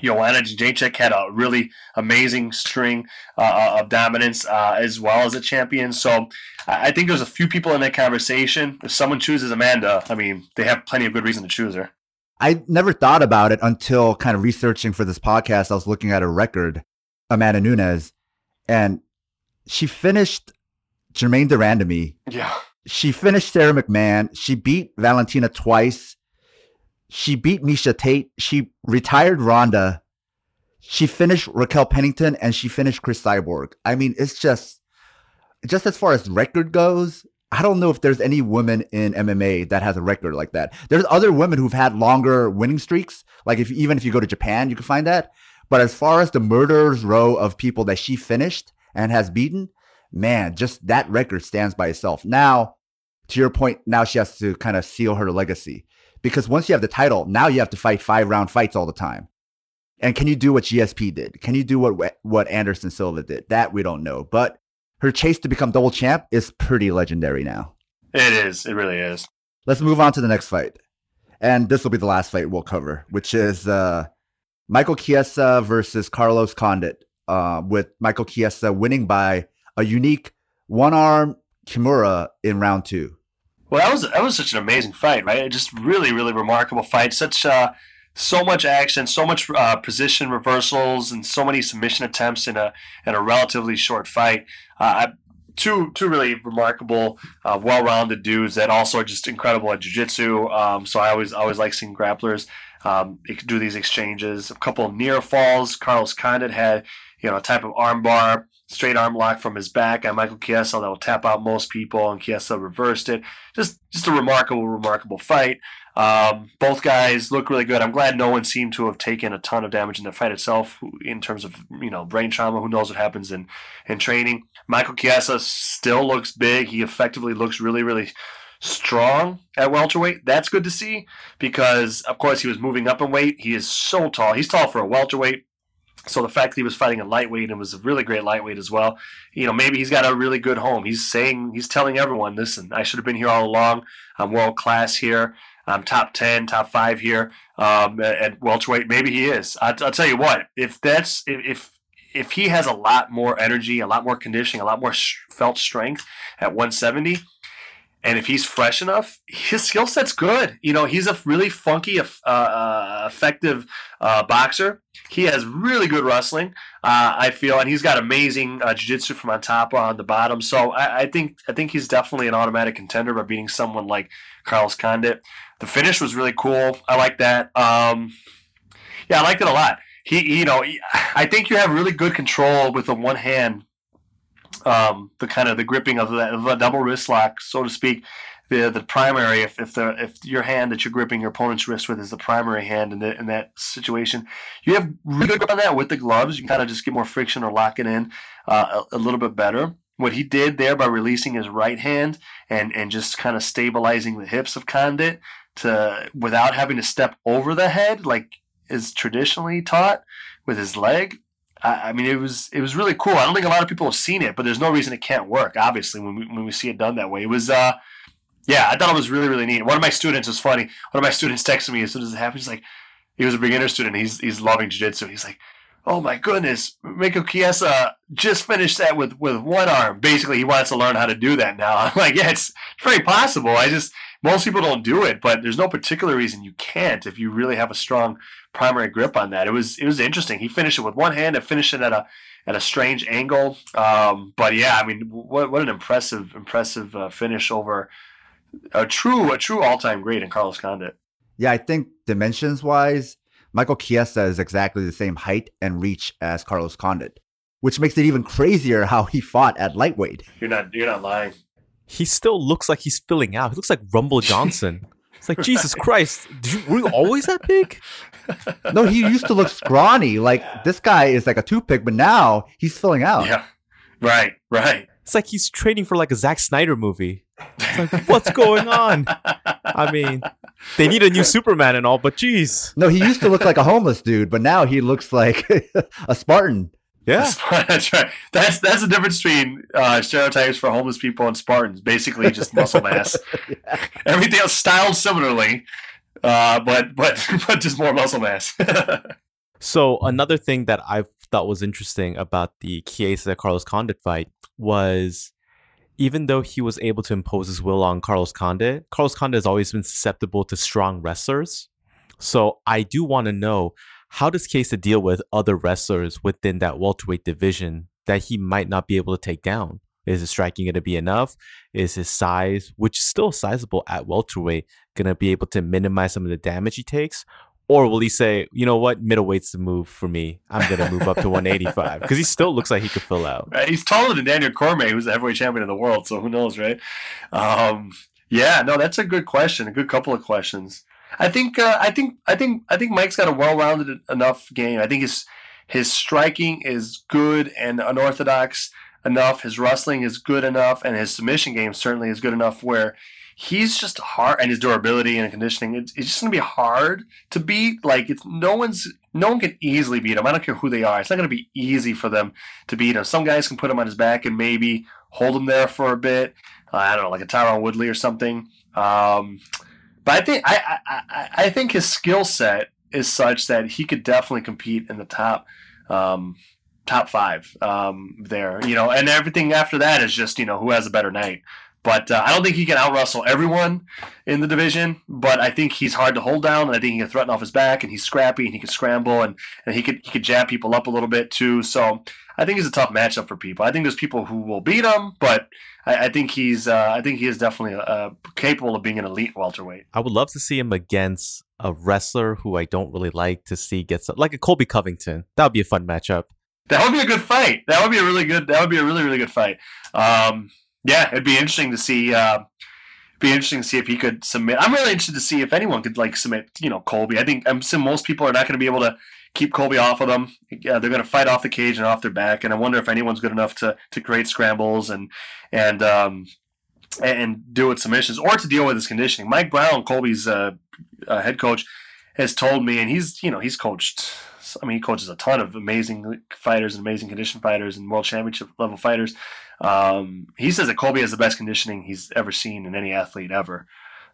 Joanna Jędrzejczyk had a really amazing string uh, uh, of dominance uh, as well as a champion. So I think there's a few people in that conversation. If someone chooses Amanda, I mean, they have plenty of good reason to choose her. I never thought about it until kind of researching for this podcast. I was looking at a record, Amanda Nunes, and she finished Germaine de Randamie. Yeah. She finished Sara McMann. She beat Valentina twice. She beat Miesha Tate. She retired Ronda. She finished Raquel Pennington and she finished Cris Cyborg. I mean, it's just, just as far as record goes, I don't know if there's any woman in MMA that has a record like that. There's other women who've had longer winning streaks. Like if even if you go to Japan, you can find that. But as far as the murderers row of people that she finished and has beaten, man, just that record stands by itself. Now, to your point, now she has to kind of seal her legacy because once you have the title, now you have to fight five round fights all the time. And can you do what GSP did? Can you do what what Anderson Silva did? That we don't know. But her chase to become double champ is pretty legendary now. It is. It really is. Let's move on to the next fight. And this will be the last fight we'll cover, which is uh, Michael Chiesa versus Carlos Condit, uh, with Michael Chiesa winning by a unique one arm Kimura in round two. Well, that was that was such an amazing fight, right? Just really, really remarkable fight. Such uh, so much action, so much uh, position reversals, and so many submission attempts in a in a relatively short fight. Uh, two two really remarkable, uh, well-rounded dudes that also are just incredible at jiu-jitsu. Um, so I always always like seeing grapplers um, do these exchanges. A couple near falls. Carlos Condit had you know a type of armbar straight arm lock from his back on Michael Chiesa that will tap out most people, and Chiesa reversed it. Just just a remarkable, remarkable fight. Um, both guys look really good. I'm glad no one seemed to have taken a ton of damage in the fight itself in terms of you know brain trauma. Who knows what happens in in training? Michael Chiesa still looks big. He effectively looks really, really strong at welterweight. That's good to see because, of course, he was moving up in weight. He is so tall. He's tall for a welterweight So the fact that he was fighting a lightweight and was a really great lightweight as well, you know, maybe he's got a really good home. He's saying, he's telling everyone, listen, I should have been here all along. I'm world class here. I'm top ten, top five here um, at, at welterweight. Maybe he is. I, will tell you what. If that's if if he has a lot more energy, a lot more conditioning, a lot more sh- felt strength at 170, and if he's fresh enough, his skill set's good. You know, he's a really funky, uh, uh, effective uh, boxer. He has really good wrestling, uh, I feel, and he's got amazing uh, jiu-jitsu from on top on the bottom. So I, I, think I think he's definitely an automatic contender by beating someone like Carlos Condit. The finish was really cool. I like that. Um, yeah, I liked it a lot. He, you know, I think you have really good control with the one hand um, the kind of the gripping of the, of double wrist lock, so to speak. The the primary, if, if the if your hand that you're gripping your opponent's wrist with is the primary hand in, the, in that situation, you have really good grip on that with the gloves. You kind of just get more friction or lock it in uh, a, a little bit better what he did there by releasing his right hand and and just kind of stabilizing the hips of Condit to without having to step over the head like is traditionally taught with his leg I, mean, it was it was really cool. I don't think a lot of people have seen it, but there's no reason it can't work. Obviously, when we when we see it done that way, it was. uh yeah, I thought it was really, really neat. One of my students was funny. One of my students texted me as soon as it happened. He's like, he was a beginner student. He's he's loving jiu-jitsu. He's like, oh my goodness, Mako Chiesa just finished that with with one arm. Basically, he wants to learn how to do that now. I'm like, yeah, it's very possible. I just most people don't do it, but there's no particular reason you can't if you really have a strong primary grip on that. It was it was interesting. He finished it with one hand and finished it at a at a strange angle. Um, but yeah, I mean, what what an impressive impressive uh, finish over a true a true all time great in Carlos Condit. Yeah, I think dimensions wise, Michael Chiesa is exactly the same height and reach as Carlos Condit, which makes it even crazier how he fought at lightweight. You're not you're not lying he still looks like he's filling out. He looks like Rumble Johnson. It's like Jesus Christ, you, were you always that big? No, he used to look scrawny. Like this guy is like a toothpick, but now he's filling out. Yeah, right, right. It's like he's training for like a Zack Snyder movie. Like, what's going on? I mean, they need a new Superman and all, but geez. No, he used to look like a homeless dude, but now he looks like a Spartan. Yeah, that's right. That's that's the difference between uh, stereotypes for homeless people and Spartans. Basically, just muscle mass. yeah. Everything else styled similarly, uh, but but but just more muscle mass. so another thing that I thought was interesting about the Chiesa Carlos Condit fight was even though he was able to impose his will on Carlos Condit, Carlos Condit has always been susceptible to strong wrestlers. So I do want to know how does Chiesa deal with other wrestlers within that welterweight division that he might not be able to take down? Is his striking going to be enough? Is his size, which is still sizable at welterweight, going to be able to minimize some of the damage he takes? Or will he say, you know what, middleweight's the move for me. I'm going to move up to 185 because he still looks like he could fill out. Right. He's taller than Daniel Cormier, who's the heavyweight champion of the world. So who knows, right? Um, yeah, no, that's a good question. A good couple of questions. I think uh, I think I think I think Mike's got a well-rounded enough game. I think his his striking is good and unorthodox enough. His wrestling is good enough, and his submission game certainly is good enough where he's just hard and his durability and conditioning. It's, it's just gonna be hard to beat. Like it's no one's no one can easily beat him. I don't care who they are. It's not gonna be easy for them to beat him. Some guys can put him on his back and maybe hold him there for a bit. Uh, I don't know, like a Tyron Woodley or something. Um, but I think I I, I think his skill set is such that he could definitely compete in the top um, top five um, there. You know, and everything after that is just you know who has a better night. But uh, I don't think he can out wrestle everyone in the division. But I think he's hard to hold down, and I think he can threaten off his back, and he's scrappy, and he can scramble, and, and he could he could jab people up a little bit too. So I think he's a tough matchup for people. I think there's people who will beat him, but I, I think he's uh, I think he is definitely uh, capable of being an elite welterweight. I would love to see him against a wrestler who I don't really like to see get some, like a Colby Covington. That would be a fun matchup. That would be a good fight. That would be a really good. That would be a really really good fight. Um, yeah, it'd be interesting to see. Uh, be interesting to see if he could submit. I'm really interested to see if anyone could like submit. You know, Colby. I think I'm assuming most people are not going to be able to keep Colby off of them. Yeah, they're going to fight off the cage and off their back. And I wonder if anyone's good enough to to create scrambles and and um, and do with submissions or to deal with his conditioning. Mike Brown, Colby's uh, uh, head coach, has told me, and he's you know he's coached I mean, he coaches a ton of amazing fighters and amazing condition fighters and world championship level fighters. Um, he says that Colby has the best conditioning he's ever seen in any athlete ever.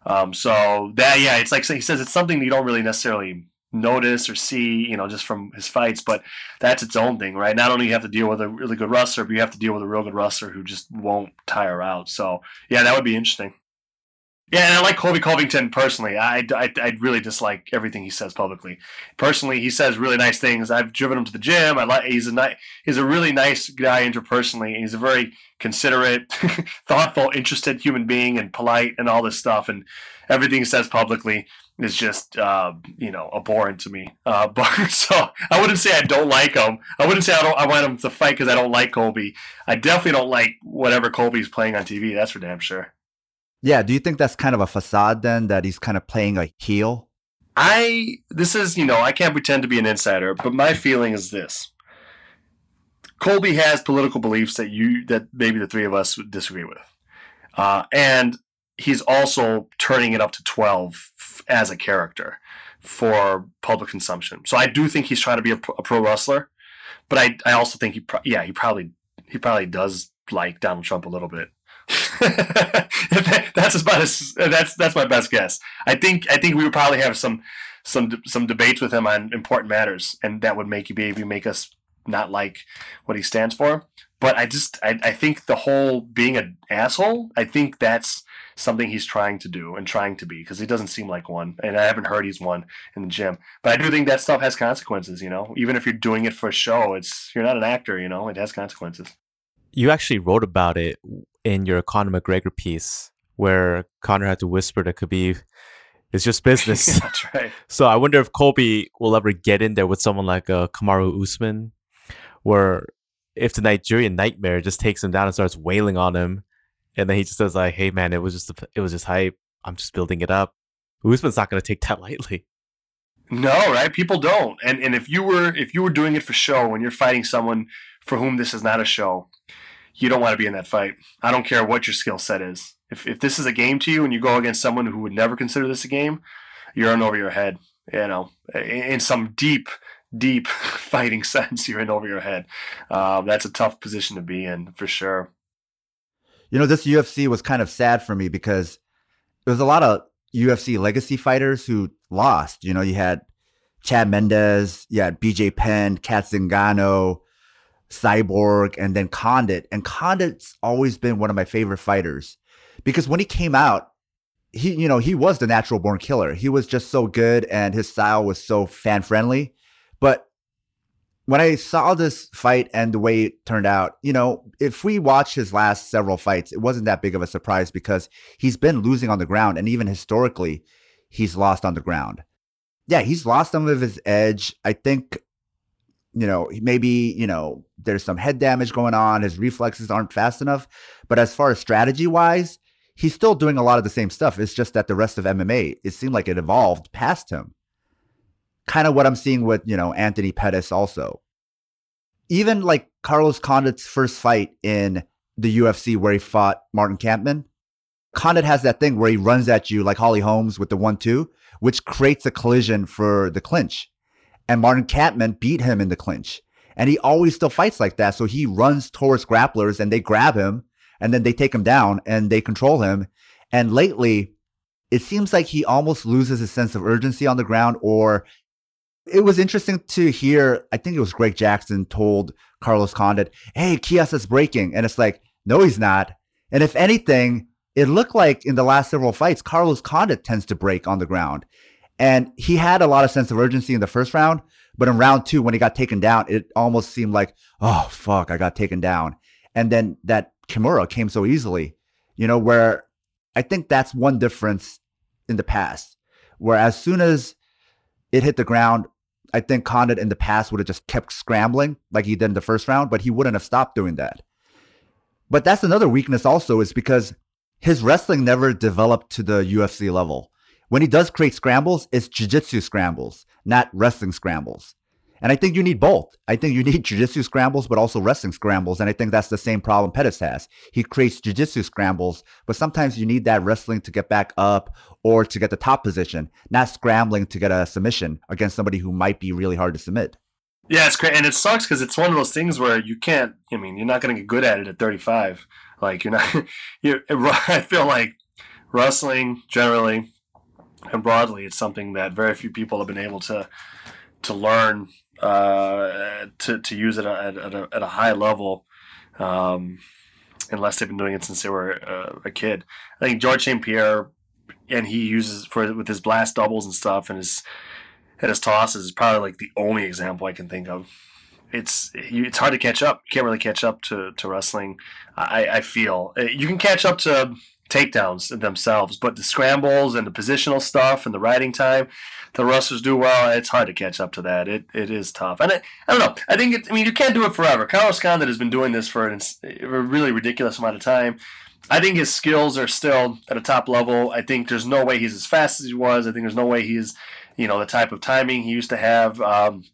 Um, so that yeah, it's like he says it's something you don't really necessarily notice or see, you know, just from his fights. But that's its own thing, right? Not only you have to deal with a really good wrestler, but you have to deal with a real good wrestler who just won't tire out. So yeah, that would be interesting. Yeah, and I like Colby Covington personally. I, I, I really dislike everything he says publicly. Personally, he says really nice things. I've driven him to the gym. I like he's a nice, he's a really nice guy interpersonally. He's a very considerate, thoughtful, interested human being, and polite, and all this stuff. And everything he says publicly is just uh, you know abhorrent to me. Uh, but so I wouldn't say I don't like him. I wouldn't say I don't. I want him to fight because I don't like Colby. I definitely don't like whatever Colby's playing on TV. That's for damn sure. Yeah. Do you think that's kind of a facade then that he's kind of playing a heel? I this is you know I can't pretend to be an insider, but my feeling is this: Colby has political beliefs that you that maybe the three of us would disagree with, uh, and he's also turning it up to twelve as a character for public consumption. So I do think he's trying to be a, pro, a pro wrestler, but I I also think he pro- yeah he probably he probably does like Donald Trump a little bit. that's about as that's that's my best guess. I think I think we would probably have some some some debates with him on important matters, and that would make you maybe make us not like what he stands for. But I just I, I think the whole being an asshole. I think that's something he's trying to do and trying to be because he doesn't seem like one, and I haven't heard he's one in the gym. But I do think that stuff has consequences. You know, even if you're doing it for a show, it's you're not an actor. You know, it has consequences. You actually wrote about it in your Conor McGregor piece where Conor had to whisper to Khabib, it's just business. That's right. So I wonder if Colby will ever get in there with someone like uh, Kamaru Usman, where if the Nigerian nightmare just takes him down and starts wailing on him, and then he just says like, "Hey man, it was just a, it was just hype. I'm just building it up." Usman's not going to take that lightly. No, right? People don't. And and if you were if you were doing it for show and you're fighting someone for whom this is not a show, you don't want to be in that fight. I don't care what your skill set is. If, if this is a game to you and you go against someone who would never consider this a game, you're in over your head. You know, in some deep, deep fighting sense, you're in over your head. Um, that's a tough position to be in for sure. You know, this UFC was kind of sad for me because there was a lot of UFC legacy fighters who lost. You know, you had Chad Mendes, you had BJ Penn, Cat Zingano, Cyborg, and then Condit. And Condit's always been one of my favorite fighters because when he came out, he, you know, he was the natural born killer. He was just so good and his style was so fan friendly. But when I saw this fight and the way it turned out, you know, if we watch his last several fights, it wasn't that big of a surprise because he's been losing on the ground. And even historically, he's lost on the ground. Yeah, he's lost some of his edge. I think you know, maybe, you know, there's some head damage going on. His reflexes aren't fast enough. But as far as strategy wise, he's still doing a lot of the same stuff. It's just that the rest of MMA, it seemed like it evolved past him. Kind of what I'm seeing with, you know, Anthony Pettis also. Even like Carlos Condit's first fight in the UFC where he fought Martin Kampmann, Condit has that thing where he runs at you like Holly Holmes with the one two, which creates a collision for the clinch and Martin Kampmann beat him in the clinch. And he always still fights like that. So he runs towards grapplers and they grab him and then they take him down and they control him. And lately, it seems like he almost loses his sense of urgency on the ground or it was interesting to hear. I think it was Greg Jackson told Carlos Condit, Hey, Chiesa is breaking. And it's like, no, he's not. And if anything, it looked like in the last several fights, Carlos Condit tends to break on the ground. And he had a lot of sense of urgency in the first round, but in round two, when he got taken down, it almost seemed like, oh, fuck, I got taken down. And then that Kimura came so easily, you know, where I think that's one difference in the past, where as soon as it hit the ground, I think Condit in the past would have just kept scrambling like he did in the first round, but he wouldn't have stopped doing that. But that's another weakness also is because his wrestling never developed to the UFC level when he does create scrambles, it's jiu-jitsu scrambles, not wrestling scrambles. And I think you need both. I think you need jiu-jitsu scrambles, but also wrestling scrambles. And I think that's the same problem Pettis has. He creates jiu-jitsu scrambles, but sometimes you need that wrestling to get back up or to get the top position, not scrambling to get a submission against somebody who might be really hard to submit. Yeah, it's great, and it sucks because it's one of those things where you can't. I mean, you're not going to get good at it at 35. Like you're not. You. I feel like wrestling generally and broadly, it's something that very few people have been able to to learn uh, to to use it at, at, a, at a high level. Um, unless they've been doing it since they were uh, a kid. I think Georges St. Pierre, and he uses for with his blast doubles and stuff, and his and his tosses is probably like the only example I can think of. It's it's hard to catch up. You can't really catch up to, to wrestling. I, I feel you can catch up to takedowns themselves, but the scrambles and the positional stuff and the riding time, the wrestlers do well. It's hard to catch up to that. It it is tough, and I, I don't know. I think it, I mean you can't do it forever. Carlos Condit has been doing this for an, a really ridiculous amount of time. I think his skills are still at a top level. I think there's no way he's as fast as he was. I think there's no way he's you know the type of timing he used to have. Um,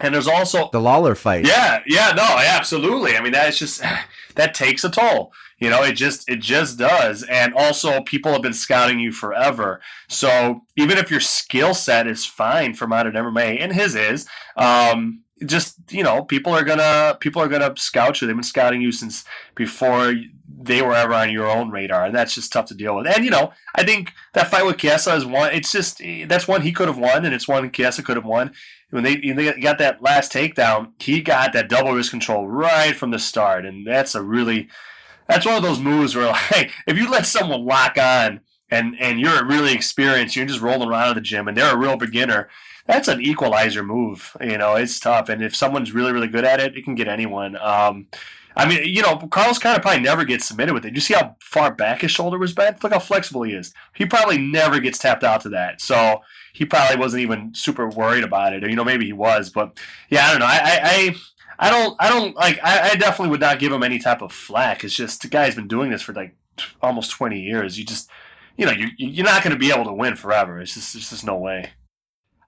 and there's also the Lawler fight. Yeah, yeah, no, absolutely. I mean, that's just that takes a toll. You know, it just it just does. And also, people have been scouting you forever. So even if your skill set is fine for modern MMA, and his is, um, just you know, people are gonna people are gonna scout you. They've been scouting you since before they were ever on your own radar, and that's just tough to deal with. And you know, I think that fight with Chiesa is one. It's just that's one he could have won, and it's one Chiesa could have won. When they, they got that last takedown, he got that double wrist control right from the start, and that's a really that's one of those moves where like if you let someone lock on and and you're really experienced, you're just rolling around in the gym, and they're a real beginner. That's an equalizer move. You know, it's tough, and if someone's really really good at it, it can get anyone. Um, I mean, you know, Carlos kind of probably never gets submitted with it. You see how far back his shoulder was bent? Look how flexible he is. He probably never gets tapped out to that. So he probably wasn't even super worried about it. Or, you know, maybe he was, but yeah, I don't know. I, I, I don't, I don't like. I, I definitely would not give him any type of flack. It's just the guy's been doing this for like almost twenty years. You just, you know, you you're not going to be able to win forever. It's just, it's just no way.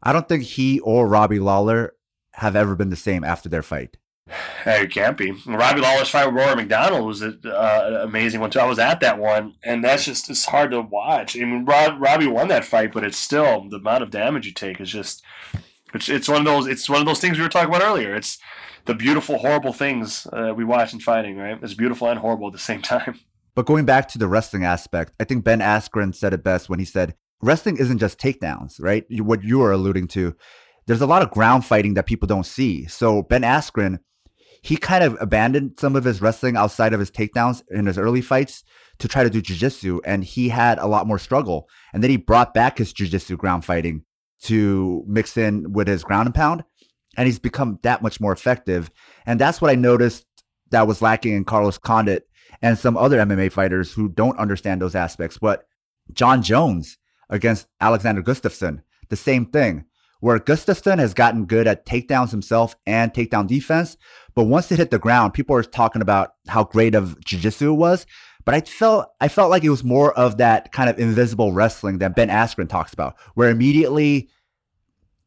I don't think he or Robbie Lawler have ever been the same after their fight. Hey, it can't be. Robbie Lawler's fight with Rory MacDonald was an uh, amazing one too. I was at that one, and that's just it's hard to watch. I mean, Rob, Robbie won that fight, but it's still the amount of damage you take is just it's it's one of those it's one of those things we were talking about earlier. It's the beautiful, horrible things uh, we watch in fighting. Right? It's beautiful and horrible at the same time. But going back to the wrestling aspect, I think Ben Askren said it best when he said wrestling isn't just takedowns, right? What you are alluding to. There's a lot of ground fighting that people don't see. So Ben Askren he kind of abandoned some of his wrestling outside of his takedowns in his early fights to try to do jiu-jitsu and he had a lot more struggle and then he brought back his jiu-jitsu ground fighting to mix in with his ground and pound and he's become that much more effective and that's what i noticed that was lacking in carlos condit and some other mma fighters who don't understand those aspects but jon jones against alexander gustafsson the same thing where Gustafsson has gotten good at takedowns himself and takedown defense. But once it hit the ground, people are talking about how great of jiu-jitsu it was. But I felt I felt like it was more of that kind of invisible wrestling that Ben Askren talks about, where immediately,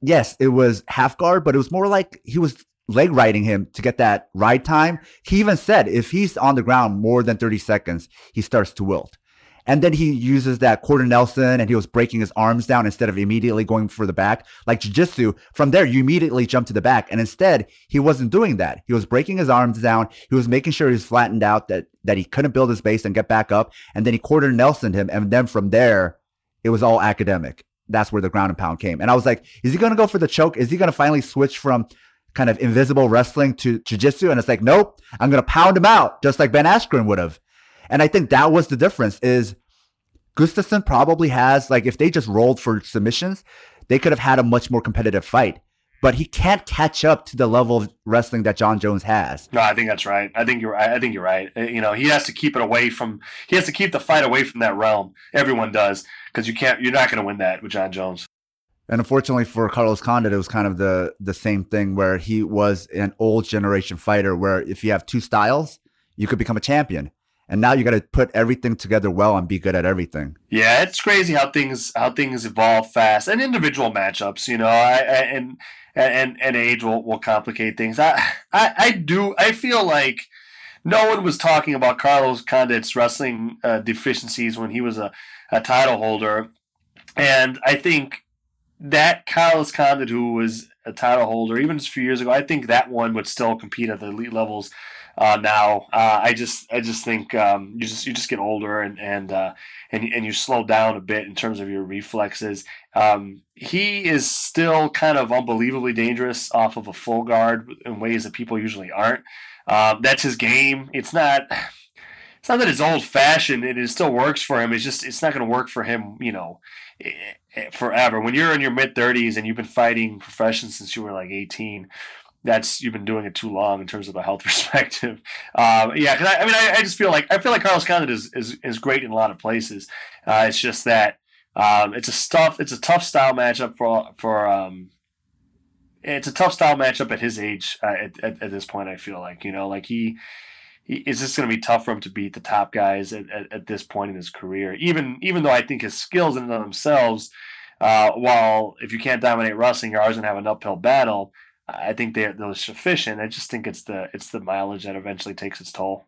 yes, it was half guard, but it was more like he was leg riding him to get that ride time. He even said if he's on the ground more than 30 seconds, he starts to wilt. And then he uses that quarter Nelson and he was breaking his arms down instead of immediately going for the back. Like jiu-jitsu, from there, you immediately jump to the back. And instead, he wasn't doing that. He was breaking his arms down. He was making sure he was flattened out, that, that he couldn't build his base and get back up. And then he quarter Nelson him. And then from there, it was all academic. That's where the ground and pound came. And I was like, is he going to go for the choke? Is he going to finally switch from kind of invisible wrestling to jiu-jitsu? And it's like, nope, I'm going to pound him out just like Ben Askren would have. And I think that was the difference is Gustafsson probably has, like, if they just rolled for submissions, they could have had a much more competitive fight. But he can't catch up to the level of wrestling that Jon Jones has. No, I think that's right. I think you're. I think you're right. Uh, you know, he has to keep it away from. He has to keep the fight away from that realm. Everyone does because you can't. You're not going to win that with Jon Jones. And unfortunately for Carlos Condit, it was kind of the the same thing where he was an old generation fighter. Where if you have two styles, you could become a champion and now you got to put everything together well and be good at everything. Yeah, it's crazy how things how things evolve fast, and individual matchups. You know, I, I, and and and age will, will complicate things. I, I I do I feel like no one was talking about Carlos Condit's wrestling uh, deficiencies when he was a, a title holder, and I think that Carlos Condit, who was a title holder even just a few years ago, I think that one would still compete at the elite levels. Uh, now, uh, I just I just think um, you just you just get older and and uh, and and you slow down a bit in terms of your reflexes. Um, he is still kind of unbelievably dangerous off of a full guard in ways that people usually aren't. Um, that's his game. It's not it's not that it's old fashioned. It still works for him. It's just it's not going to work for him. You know, eh, eh, forever. When you're in your mid thirties and you've been fighting profession since you were like eighteen, that's you've been doing it too long in terms of a health perspective. Um, yeah, because I, I, mean, I, I, just feel like I feel like Carlos Condit is, is is great in a lot of places. Uh, it's just that um, it's a tough it's a tough style matchup for for um, it's a tough style matchup at his age uh, at, at, at this point. I feel like you know like he is this going to be tough for him to beat the top guys at, at, at, this point in his career? Even even though I think his skills in and of themselves, uh, while if you can't dominate wrestling, you're always going to have an uphill battle. I think they're those sufficient. I just think it's the it's the mileage that eventually takes its toll.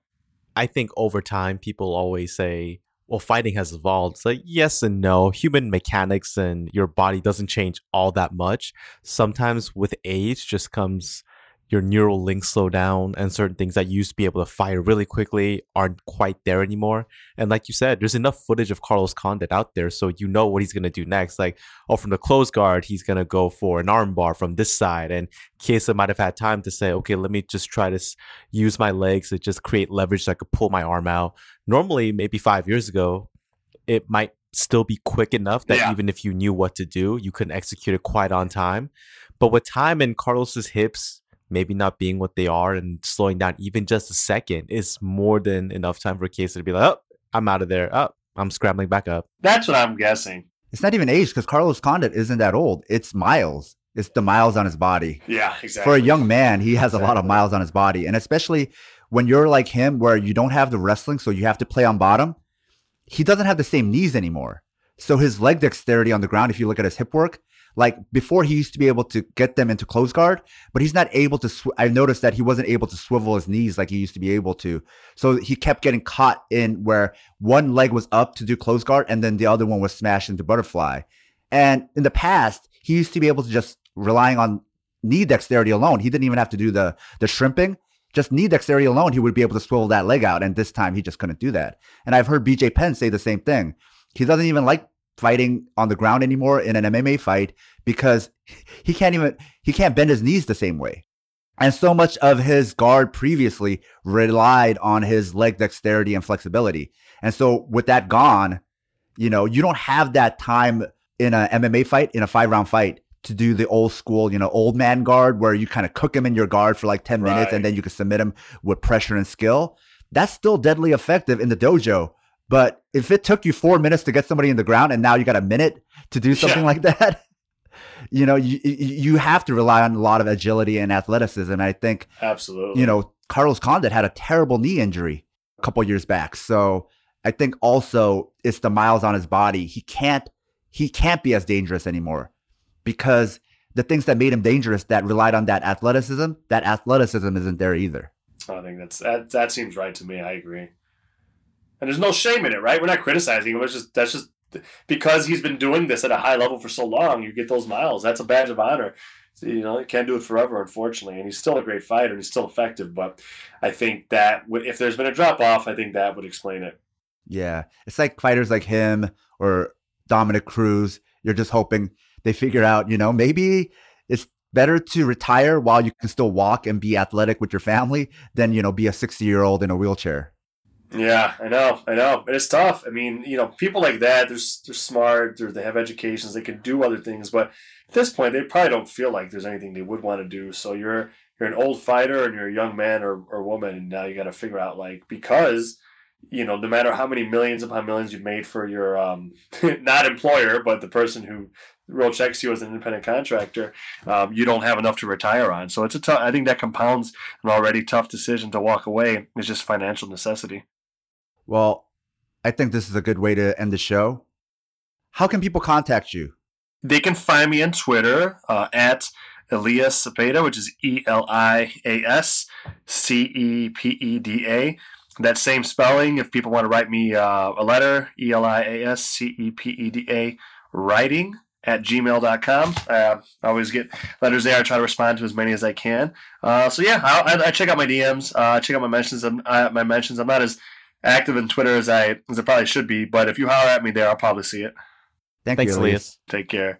I think over time, people always say, "Well, fighting has evolved." It's like yes and no. Human mechanics and your body doesn't change all that much. Sometimes with age, just comes your neural links slow down and certain things that used to be able to fire really quickly aren't quite there anymore. And like you said, there's enough footage of Carlos Condit out there so you know what he's going to do next. Like, oh, from the close guard, he's going to go for an armbar from this side. And Chiesa might have had time to say, okay, let me just try to use my legs to just create leverage so I could pull my arm out. Normally, maybe five years ago, it might still be quick enough that yeah. even if you knew what to do, you couldn't execute it quite on time. But with time and Carlos's hips maybe not being what they are and slowing down even just a second is more than enough time for Chiesa to be like, oh, I'm out of there. Oh, I'm scrambling back up. That's what I'm guessing. It's not even age because Carlos Condit isn't that old. It's miles. It's the miles on his body. Yeah, exactly. For a young man, he has exactly. a lot of miles on his body. And especially when you're like him, where you don't have the wrestling, so you have to play on bottom, he doesn't have the same knees anymore. So his leg dexterity on the ground, if you look at his hip work, like before, he used to be able to get them into close guard, but he's not able to. Sw- I noticed that he wasn't able to swivel his knees like he used to be able to. So he kept getting caught in where one leg was up to do close guard, and then the other one was smashed into butterfly. And in the past, he used to be able to just relying on knee dexterity alone. He didn't even have to do the the shrimping. Just knee dexterity alone, he would be able to swivel that leg out. And this time, he just couldn't do that. And I've heard BJ Penn say the same thing. He doesn't even like fighting on the ground anymore in an MMA fight because he can't even he can't bend his knees the same way. And so much of his guard previously relied on his leg dexterity and flexibility. And so with that gone, you know, you don't have that time in an MMA fight, in a five round fight to do the old school, you know, old man guard where you kind of cook him in your guard for like 10 right. minutes and then you can submit him with pressure and skill. That's still deadly effective in the dojo but if it took you four minutes to get somebody in the ground and now you got a minute to do something yeah. like that, you know, you you have to rely on a lot of agility and athleticism. I think absolutely, you know, Carlos Condit had a terrible knee injury a couple years back. So I think also it's the miles on his body. He can't he can't be as dangerous anymore because the things that made him dangerous that relied on that athleticism, that athleticism isn't there either. I think that's that that seems right to me. I agree and there's no shame in it, right? We're not criticizing him. It's just that's just because he's been doing this at a high level for so long. You get those miles. That's a badge of honor. So, you know, he can't do it forever, unfortunately. And he's still a great fighter and he's still effective. But I think that if there's been a drop off, I think that would explain it. Yeah, it's like fighters like him or Dominick Cruz. You're just hoping they figure out, you know, maybe it's better to retire while you can still walk and be athletic with your family than you know be a 60 year old in a wheelchair yeah, I know, I know. It's tough. I mean, you know, people like that, they're, they're smart, or they have educations, they can do other things, but at this point, they probably don't feel like there's anything they would want to do. So you're you're an old fighter and you're a young man or, or woman, and now you got to figure out like because you know, no matter how many millions upon millions you've made for your um, not employer, but the person who real checks you as an independent contractor, um, you don't have enough to retire on. So it's a tough. I think that compounds an already tough decision to walk away. It's just financial necessity. Well, I think this is a good way to end the show. How can people contact you? They can find me on Twitter uh, at Elias Cepeda, which is E L I A S C E P E D A. That same spelling. If people want to write me uh, a letter, E L I A S C E P E D A, writing at gmail.com. Uh, I always get letters there. I try to respond to as many as I can. Uh, so yeah, I, I, I, check out my DMs. Uh, check out my mentions. I'm, uh, my mentions. I'm not as active in Twitter as I as I probably should be, but if you holler at me there, I'll probably see it. Thank Thanks, you, Elias. Take care.